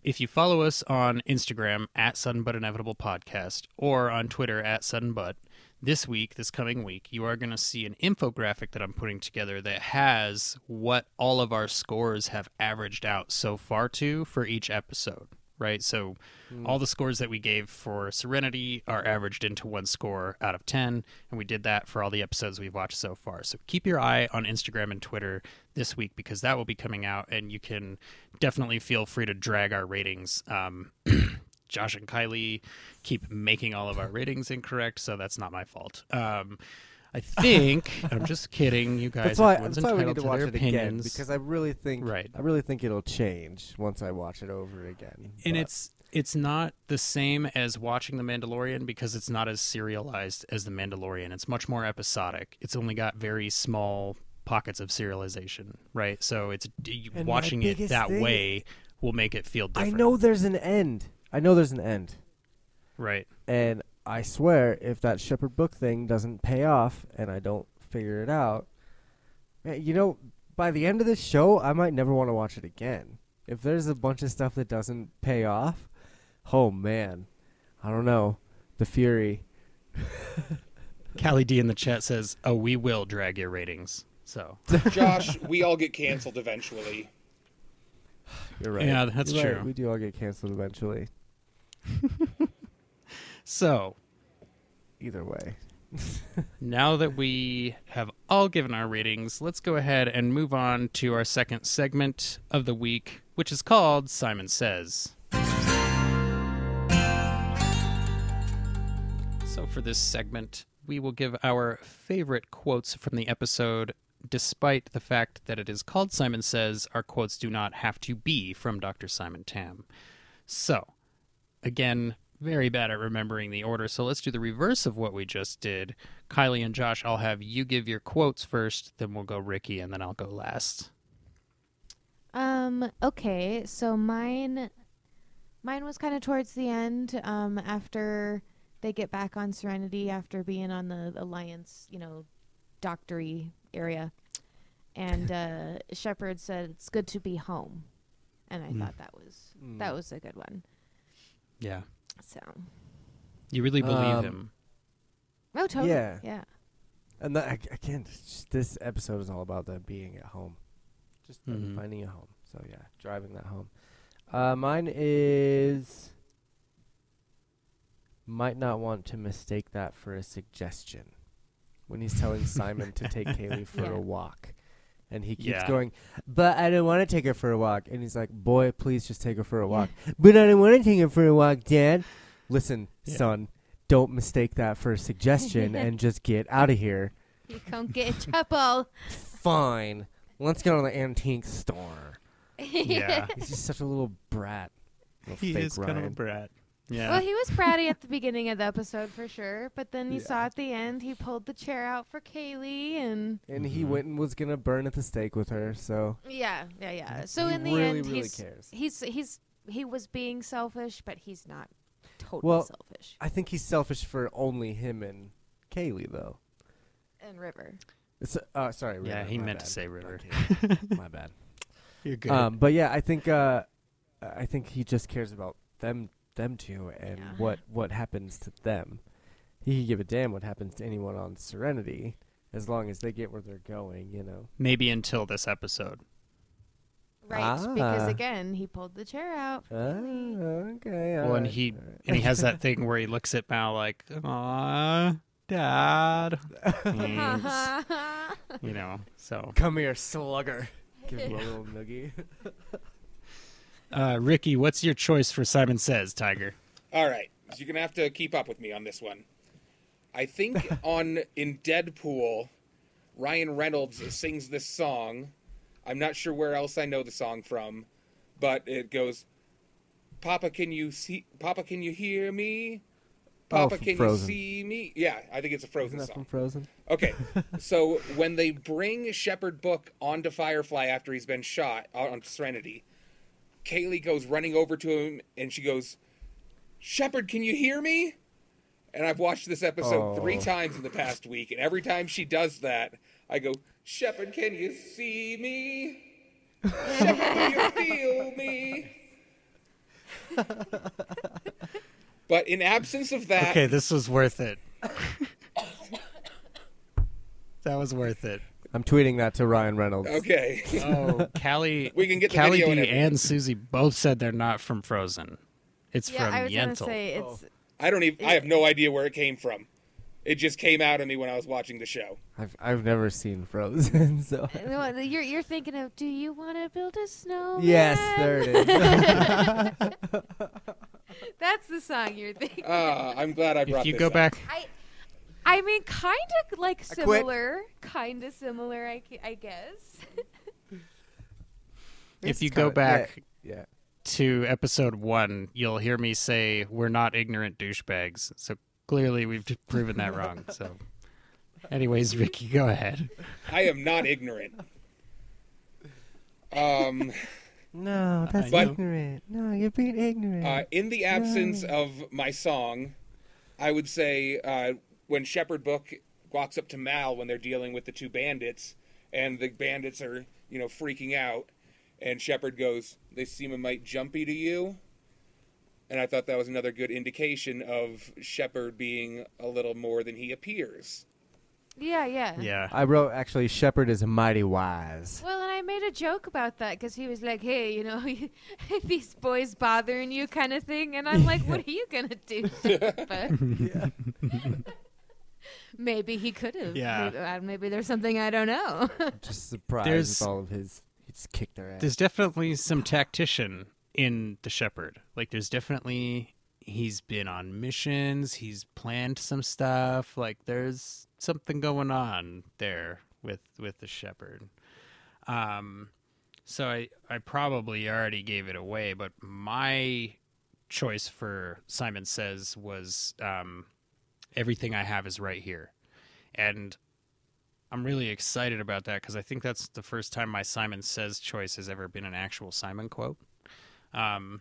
If you follow us on Instagram at Sudden But Inevitable Podcast or on Twitter at Sudden But, this week, this coming week, you are going to see an infographic that I'm putting together that has what all of our scores have averaged out so far to for each episode, right? So hmm. all the scores that we gave for Serenity are averaged into one score out of 10, and we did that for all the episodes we've watched so far. So keep your eye on Instagram and Twitter this week because that will be coming out, and you can definitely feel free to drag our ratings. Um, Josh and Kylie keep making all of our ratings incorrect, so that's not my fault. Um, I think I'm just kidding, you guys. that's why that's why we need entitled to watch it again because I really think Right. I really think it'll change once I watch it over again. and But- it's it's not the same as watching The Mandalorian because it's not as serialized as The Mandalorian. It's much more episodic. It's only got very small pockets of serialization, right? So it's d- And watching it that thing- way will make it feel I know there's an end. I know there's an end. right? And I swear, if that Shepherd book thing doesn't pay off and I don't figure it out, eh, you know, by the end of this show, I might never want to watch it again. If there's a bunch of stuff that doesn't pay off, oh man, I don't know. The Fury. Callie D in the chat says, "Oh, we will drag your ratings." So Josh, we all get canceled eventually. You're right. Yeah, that's You're right. true. We do all get canceled eventually. so Either way. now that we have all given our ratings, let's go ahead and move on to our second segment of the week, which is called Simon Says. So, for this segment, we will give our favorite quotes from the episode. Despite the fact that it is called Simon Says, our quotes do not have to be from Dr. Simon Tam. So, again, very bad at remembering the order, so let's do the reverse of what we just did. Kylie and Josh, I'll have you give your quotes first, then we'll go Ricky, and then I'll go last. Um. Okay. So mine, mine was kind of towards the end. Um. After they get back on Serenity, after being on the Alliance, you know, doctory area, and uh, Shepherd said it's good to be home, and I Mm. thought that was that was a good one. Yeah. So. You really believe Um, him. Oh, totally. Yeah. Yeah. And that, ag- again, it's just- this episode is all about them being at home, just them Mhm. finding a home. So yeah, driving that home. Uh, mine is might not want to mistake that for a suggestion when he's telling Simon to take Kaylee for Yeah. a walk. And he keeps Yeah. going, but I don't want to take her for a walk. And he's like, boy, please just take her for a walk. But I don't want to take her for a walk, Dad. Listen, Yeah. son, don't mistake that for a suggestion and just get out of here. You can't get in trouble. Fine. Let's go to the antique store. Yeah. He's just such a little brat. Little he fake is Ryan. kind of a brat. Yeah. Well, he was bratty at the beginning of the episode for sure, but then you Yeah. saw at the end he pulled the chair out for Kaylee, and and he Mhm. went and was gonna burn at the stake with her. So yeah, yeah, yeah. So he in the really, end, really he's cares. he's he's he was being selfish, but he's not totally Well, selfish. I think he's selfish for only him and Kaylee, though. And River. It's, uh, sorry. Yeah, he my meant to say River. My bad. You're good. Um, but yeah, I think uh, I think he just cares about them them to and Yeah. what what happens to them. He could give a damn what happens to anyone on Serenity, as long as they get where they're going. You know. Maybe until this episode. Right, because Ah. again, he pulled the chair out. Ah, okay. Well, and he alright. and he has that thing where he looks at Mal like, "Aw, Dad," you know. So, Come here, slugger. Give him a little noogie. uh, Ricky, what's your choice for Simon Says, Tiger? All right, so you're gonna have to keep up with me on this one. I think on in Deadpool, Ryan Reynolds sings this song. I'm not sure where else I know the song from, but it goes, "Papa, can you see? Papa, can you hear me? Oh, Papa, from can Frozen. you see me?" Yeah, I think it's a Isn't Frozen that song. from Frozen? Okay, so when they bring Shepherd Book onto Firefly after he's been shot on Serenity, Kaylee goes running over to him and she goes, Shepherd, can you hear me? And I've watched this episode oh. three times in the past week, and every time she does that, I go, Shepherd, can you see me? Shepherd, can you feel me? but in absence of that, Okay, this was worth it. that was worth it. I'm tweeting that to Ryan Reynolds. okay. Oh, Callie, We can get the Callie video D and and. Susie both said they're not from Frozen. It's Yeah, from I was gonna Yentl. say it's I don't even. I have no idea where it came from. It just came out of me when I was watching the show. I've I've never seen Frozen, so No, you're you're thinking of do you want to build a snowman? yes, there it is. That's the song you're thinking. Ah, I'm glad I brought If you this go up. back, I I mean kind of like I similar, kind of similar I, I guess. if you go back yeah, yeah. to episode one, you'll hear me say we're not ignorant douchebags. So clearly, we've proven that wrong. So, anyways, Ricky, go ahead. I am not ignorant. Um, No, that's But- ignorant. No, you're being ignorant. uh, in the absence of my song, I would say uh, when Shepherd Book walks up to Mal when they're dealing with the two bandits, and the bandits are, you know, freaking out, and Shepherd goes, "They seem a mite jumpy to you." And I thought that was another good indication of Shepherd being a little more than he appears. Yeah, yeah. Yeah. I wrote actually, Shepherd is mighty wise. Well, and I made a joke about that because he was like, "Hey, you know, these boys bothering you, kind of thing," and I'm like, "What are you gonna do?" but maybe he could have. Yeah. Maybe, uh, maybe there's something I don't know. Just surprised There's- with all of his. He just kicked their ass. There's definitely some tactician in the shepherd. Like there's definitely he's been on missions, he's planned some stuff. Like there's something going on there with with the shepherd. Um so I I probably already gave it away, but my choice for Simon Says was um everything I have is right here. And I'm really excited about that because I think that's the first time my Simon Says choice has ever been an actual Simon quote. Um,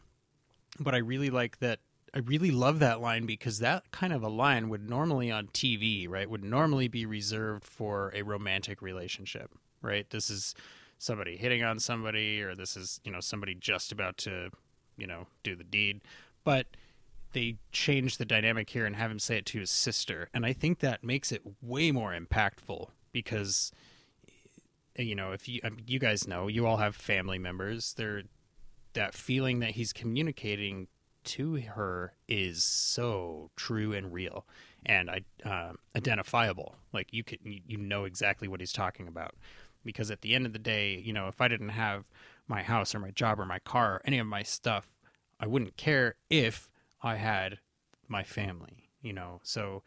but I really like that. I really love that line because that kind of a line would normally on TV, right, would normally be reserved for a romantic relationship, right? This is somebody hitting on somebody, or this is, you know, somebody just about to, you know, do the deed. But they change the dynamic here and have him say it to his sister. And I think that makes it way more impactful because you know, if you you guys know, you all have family members. They're that feeling that he's communicating to her is so true and real and uh, identifiable. Like you could you know exactly what he's talking about because at the end of the day, you know, if I didn't have my house or my job or my car or any of my stuff, I wouldn't care if I had my family, you know. So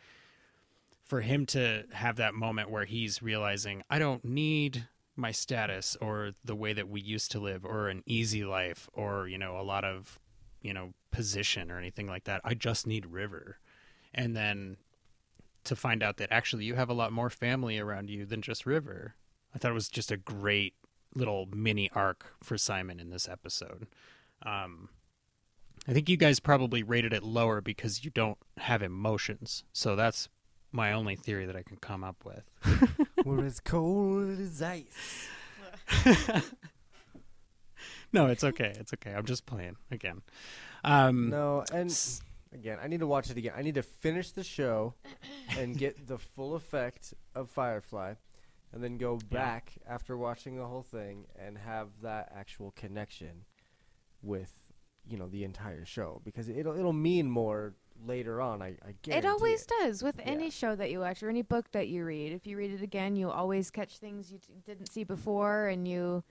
for him to have that moment where he's realizing I don't need my status or the way that we used to live or an easy life or you know a lot of you know position or anything like that. I just need river. And then to find out that actually you have a lot more family around you than just river i thought it was just a great little mini arc for simon in this episode. Um i think you guys probably rated it lower because you don't have emotions so that's my only theory that i can come up with We're as cold as ice. no it's okay it's okay i'm just playing again um No, and again, I need to watch it again. I need to finish the show and get the full effect of Firefly, and then go Yeah. back after watching the whole thing and have that actual connection with you know the entire show because it'll it'll mean more later on. I, I guarantee It always it. does with any show that you watch or any book that you read. If you read it again, you always catch things you t- didn't see before, and you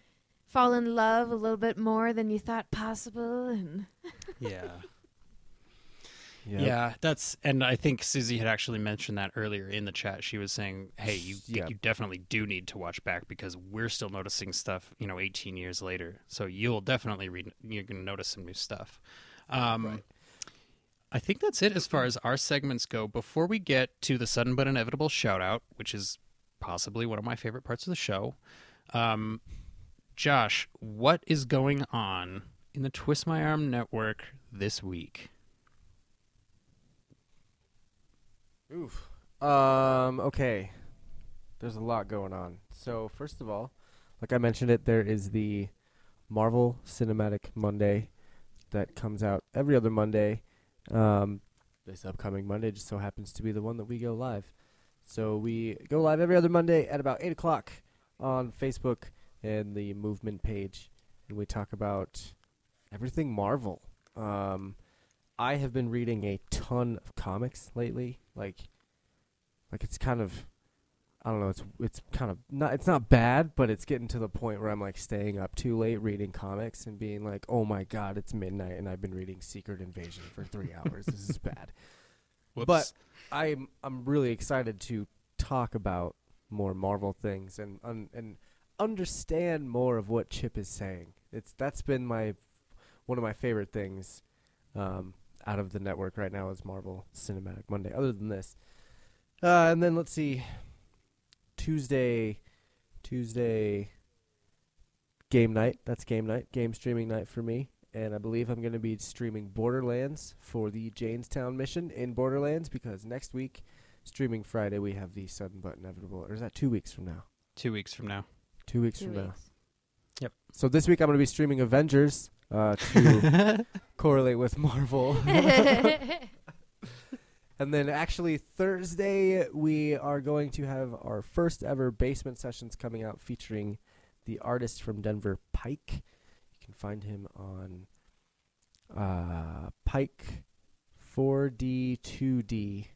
fall in love a little bit more than you thought possible. And yeah Yep. Yeah, that's and I think Susie had actually mentioned that earlier in the chat. She was saying, "Hey, you Yeah. you definitely do need to watch back because we're still noticing stuff, you know, 18 years later. So you'll definitely read you're going to notice some new stuff." Um Right. I think that's it as far as our segments go. Before we get to the sudden but inevitable shout out, which is possibly one of my favorite parts of the show. Um Josh, what is going on in the Twist My Arm network this week? Oof. Um. Okay. There's a lot going on. So first of all, like I mentioned it, there is the Marvel Cinematic Monday that comes out every other Monday. Um, this upcoming Monday just so happens to be the one that we go live. So we go live every other Monday at about eight o'clock on Facebook and the Movement page, and we talk about everything Marvel. Um, I have been reading a ton of comics lately. Like, like it's kind of, I don't know. It's it's kind of not. It's not bad, but it's getting to the point where I'm like staying up too late reading comics and being like, oh my god, it's midnight and I've been reading Secret Invasion for three hours. This is bad. Whoops. But I'm I'm really excited to talk about more Marvel things and un, and understand more of what Chip is saying. It's that's been my one of my favorite things um, out of the network right now is Marvel Cinematic Monday. Other than this, uh, and then let's see, Tuesday, Tuesday, game night. That's game night, game streaming night for me. And I believe I'm going to be streaming Borderlands for the Jaynestown mission in Borderlands because next week, streaming Friday, we have the sudden but inevitable. Or is that two weeks from now? Two weeks from now. Two weeks two from now. weeks. So this week I'm going to be streaming Avengers uh, to correlate with Marvel. and then actually Thursday we are going to have our first ever basement sessions coming out featuring the artist from Denver, Pike. You can find him on uh, Pike 4D2D,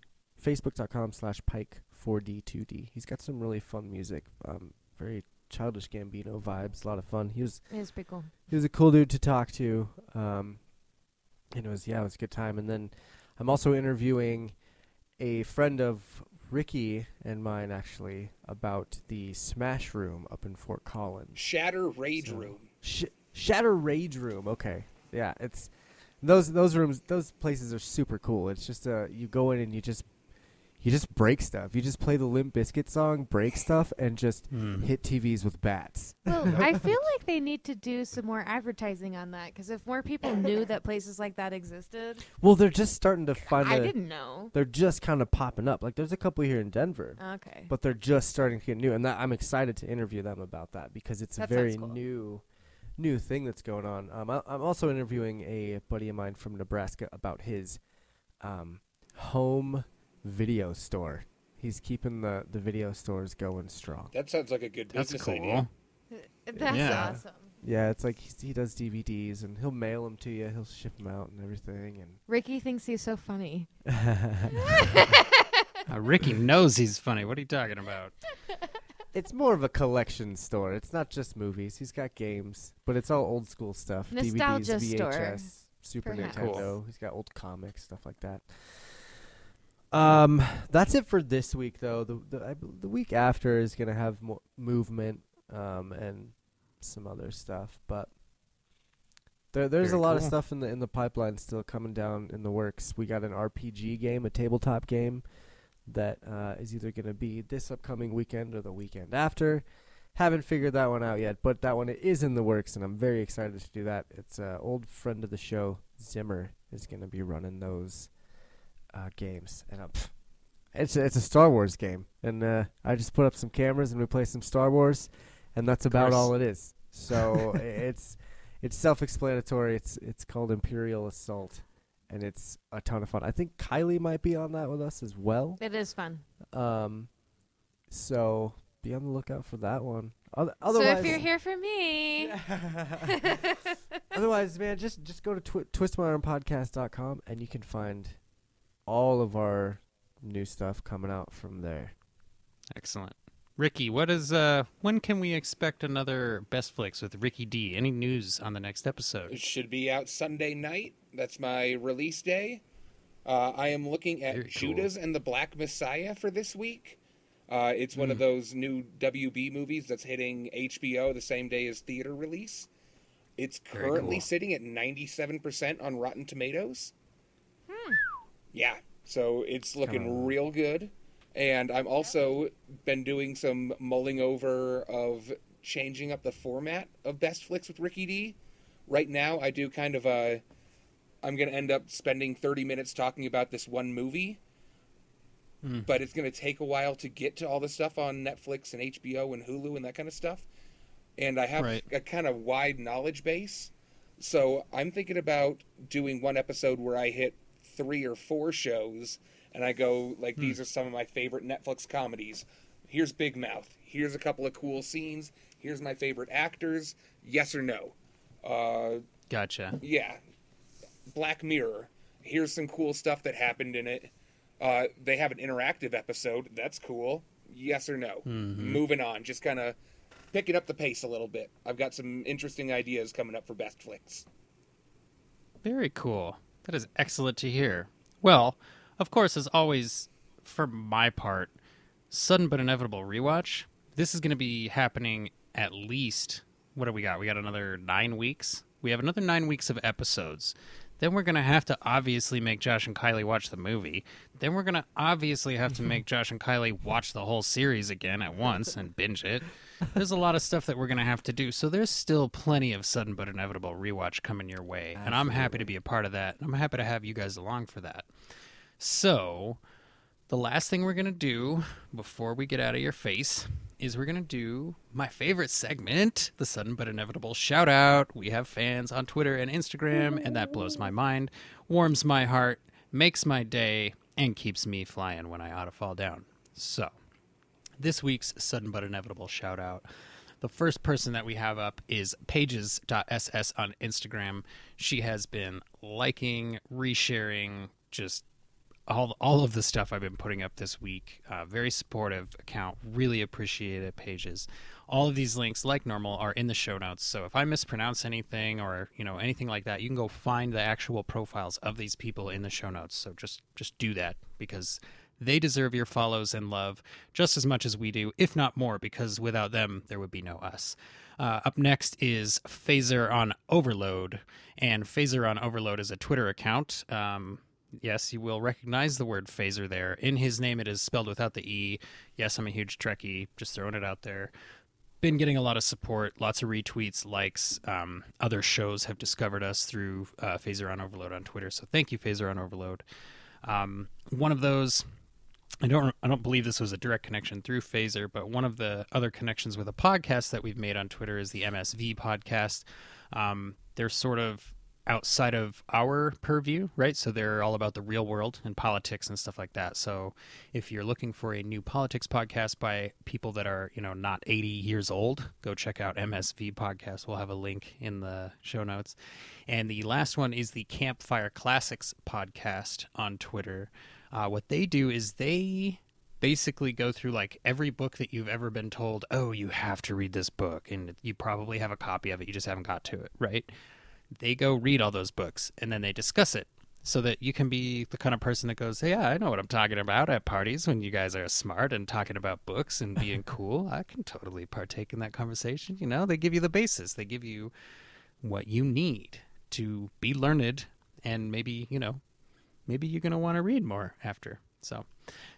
facebook.com slash Pike 4D2D. He's got some really fun music, um, very childish Gambino vibes, a lot of fun. He was It's pretty cool. he was a cool dude to talk to. Um, and it was yeah, it was a good time. And then I'm also interviewing a friend of Ricky and mine actually about the Smash Room up in Fort Collins. Shatter Rage So- Room. Sh- Shatter Rage Room. Okay, yeah, it's those those rooms. Those places are super cool. It's just uh, you go in and you just you just break stuff. You just play the Limp Bizkit song, break stuff, and just Hmm. hit TVs with bats. Well, I feel like they need to do some more advertising on that because if more people knew that places like that existed, Well, they're just starting to find. I a- didn't know. they're just kind of popping up. Like there's a couple here in Denver, Okay. but they're just starting to get new, and that, I'm excited to interview them about that because it's That a very cool. new, new thing that's going on. Um, I, I'm also interviewing a buddy of mine from Nebraska about his um, home video store. He's keeping the the video stores going strong. That sounds like a good That's business cool. idea. That's Yeah. awesome. Yeah, it's like he's, he does DVDs and he'll mail them to you. He'll ship them out and everything. And Ricky thinks he's so funny. And Uh, Ricky knows he's funny. What are you talking about? it's more of a collection store. It's not just movies. He's got games, but it's all old school stuff. Nostalgia DVDs, store, VHS, Super perhaps. Nintendo. Cool. He's got old comics, stuff like that. Um, that's it for this week, though. The the, I, the week after is gonna have more movement. um, and some other stuff. But there, there's Very a lot of stuff in the in the pipeline still coming down in the works. We got an RPG game, a tabletop game, that uh, is either going to be this upcoming weekend or the weekend after. Haven't figured that one out yet, but that one is in the works, and I'm very excited to do that. It's an old friend of the show, Zimmer, is going to be running those uh, games, and I'm, it's a, it's a Star Wars game, and uh, I just put up some cameras and we play some Star Wars, and that's about all it is. So it's it's self-explanatory. It's it's called Imperial Assault, and it's a ton of fun. I think Kylie might be on that with us as well. It is fun. Um, so be on the lookout for that one. Oth- so Otherwise, if you're here for me, otherwise, man, just just go to twi- twistmyarmpodcast.com and you can find all of our new stuff coming out from there. Excellent. Ricky, what is uh when can we expect another best flicks with Ricky D? Any news on the next episode? It should be out Sunday night. That's my release day. Uh, I am looking at Very cool. Judas and the Black Messiah for this week. Uh, it's one of Hmm. those new WB movies that's hitting HBO the same day as theater release. It's currently cool. sitting at 97% on Rotten Tomatoes. Yeah, so it's looking real good. And I'm also been doing some mulling over of changing up the format of Best Flicks with Ricky D. Right now, I do kind of a. I'm going to end up spending 30 minutes talking about this one movie, hmm. but it's going to take a while to get to all the stuff on Netflix and HBO and Hulu and that kind of stuff. And I have Right. a kind of wide knowledge base. So I'm thinking about doing one episode where I hit three or four shows and I go like these are some of my favorite Netflix comedies. Here's Big Mouth. Here's a couple of cool scenes. Here's my favorite actors. Yes or no? Uh, Gotcha. yeah. Black Mirror. Here's some cool stuff that happened in it. Uh, they have an interactive episode. That's cool. Yes or no? Moving on. Just kind of picking up the pace a little bit. I've got some interesting ideas coming up for Best Flicks. Very cool. That is excellent to hear. Well, of course, as always, for my part, sudden but inevitable rewatch. This is going to be happening at least. What do we got? We got another nine weeks. We have another nine weeks of episodes. Then we're going to have to obviously make Josh and Kylie watch the movie. Then we're going to obviously have to make Josh and Kylie watch the whole series again at once and binge it. There's a lot of stuff that we're going to have to do. So there's still plenty of sudden but inevitable rewatch coming your way. And I'm happy to be a part of that. I'm happy to have you guys along for that. So, the last thing we're going to do before we get out of your face is we're going to do my favorite segment, the sudden but inevitable shout out. We have fans on Twitter and Instagram, and that blows my mind, warms my heart, makes my day, and keeps me flying when I ought to fall down. So, this week's sudden but inevitable shout out. The first person that we have up is pages.ss on Instagram. She has been liking, resharing, just all all of the stuff I've been putting up this week. Uh, very supportive account. Really appreciate it, pages. All of these links, like normal, are in the show notes. So if I mispronounce anything or you know anything like that, you can go find the actual profiles of these people in the show notes. So just just do that because they deserve your follows and love just as much as we do, if not more, because without them, there would be no us. Uh, up next is Phaser on Overload, and Phaser on Overload is a Twitter account. Um, yes, you will recognize the word phaser there. In his name, it is spelled without the E. Yes, I'm a huge Trekkie, just throwing it out there. Been getting a lot of support, lots of retweets, likes. Um, other shows have discovered us through uh, Phaser on Overload on Twitter, so thank you, Phaser on Overload. Um, one of those I don't I don't believe this was a direct connection through Phaser, but one of the other connections with a podcast that we've made on Twitter is the MSV podcast. Um, they're sort of outside of our purview, right? So they're all about the real world and politics and stuff like that. So if you're looking for a new politics podcast by people that are, you know, not 80 years old, go check out MSV podcast. We'll have a link in the show notes. And the last one is the Campfire Classics podcast on Twitter. Uh, what they do is they basically go through like every book that you've ever been told, oh, you have to read this book, and you probably have a copy of it, you just haven't got to it, right? They go read all those books and then they discuss it. so that you can be the kind of person that goes, hey, yeah, I know what I'm talking about at parties when you guys are smart and talking about books and being cool. I can totally partake in that conversation. You know, they give you the basis, they give you what you need to be learned, and maybe, you know, maybe you're going to want to read more after. So,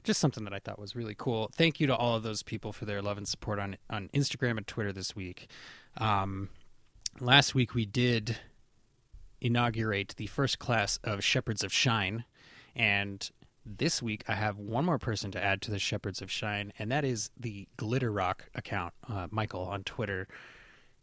just something that I thought was really cool. Thank you to all of those people for their love and support on on Instagram and Twitter this week. Um, last week we did inaugurate the first class of Shepherds of Shine, and this week I have one more person to add to the Shepherds of Shine, and that is the Glitter Rock account, uh, Michael on Twitter.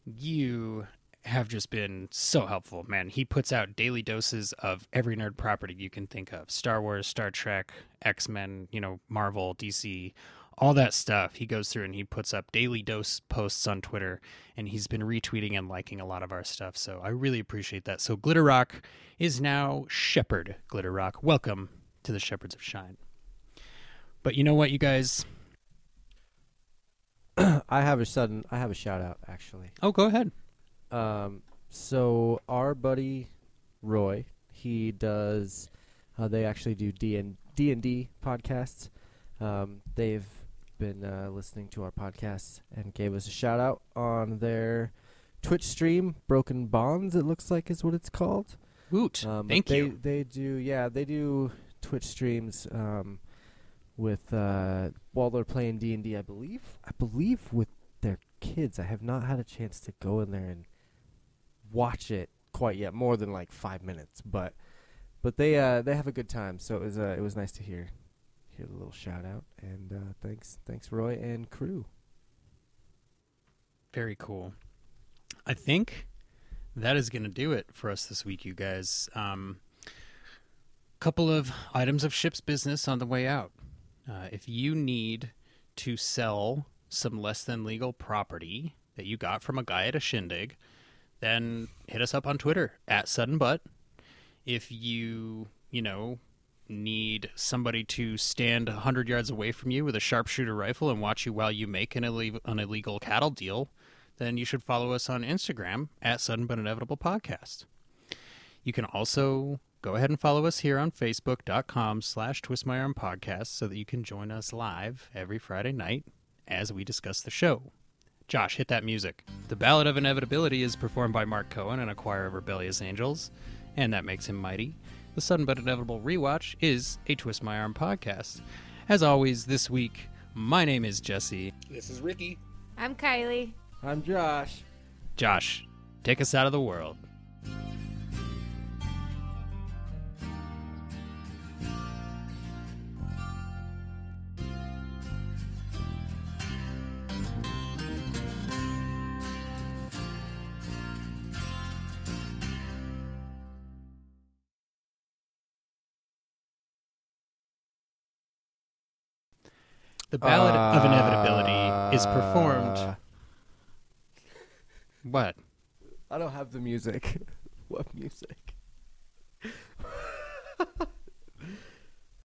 You have just been so helpful, man. He puts out daily doses of every nerd property you can think of Star Wars, Star Trek, X Men, you know, Marvel, DC, all that stuff. He goes through and he puts up daily dose posts on Twitter, and he's been retweeting and liking a lot of our stuff. So I really appreciate that. So Glitter Rock is now Shepherd Glitter Rock. Welcome to the Shepherds of Shine. But you know what, you guys? I have a sudden. I have a shout out actually. Oh, go ahead. Um, so our buddy Roy, he does. Uh, they actually do D and D and D podcasts. Um, they've been uh, listening to our podcasts and gave us a shout out on their Twitch stream. Broken Bonds, it looks like, is what it's called. Woot. Um, Thank they, you. They do, yeah, they do Twitch streams um, with uh, while they're playing D and I believe. I believe with their kids. I have not had a chance to go in there and watch it quite yet, more than like five minutes. But but they uh, they have a good time, so it was uh, it was nice to hear hear the little shout out and uh, thanks thanks Roy and crew. Very cool. I think that is going to do it for us this week, you guys. Um, couple of items of ship's business on the way out. Uh, if you need to sell some less than legal property that you got from a guy at a shindig, then hit us up on Twitter at sudden butt. If you, you know, need somebody to stand 100 yards away from you with a sharpshooter rifle and watch you while you make an, ille- an illegal cattle deal, then you should follow us on Instagram at Sudden But Inevitable Podcast. You can also go ahead and follow us here on Facebook.com slash Twist My Arm Podcast so that you can join us live every Friday night as we discuss the show. Josh, hit that music. The Ballad of Inevitability is performed by Mark Cohen and a choir of rebellious angels, and that makes him mighty. The Sudden But Inevitable Rewatch is a Twist My Arm podcast. As always, this week, my name is Jesse. This is Ricky. I'm Kylie. I'm Josh. Josh, take us out of the world. The Ballad of Inevitability is performed. Uh, What? I don't have the music. what music?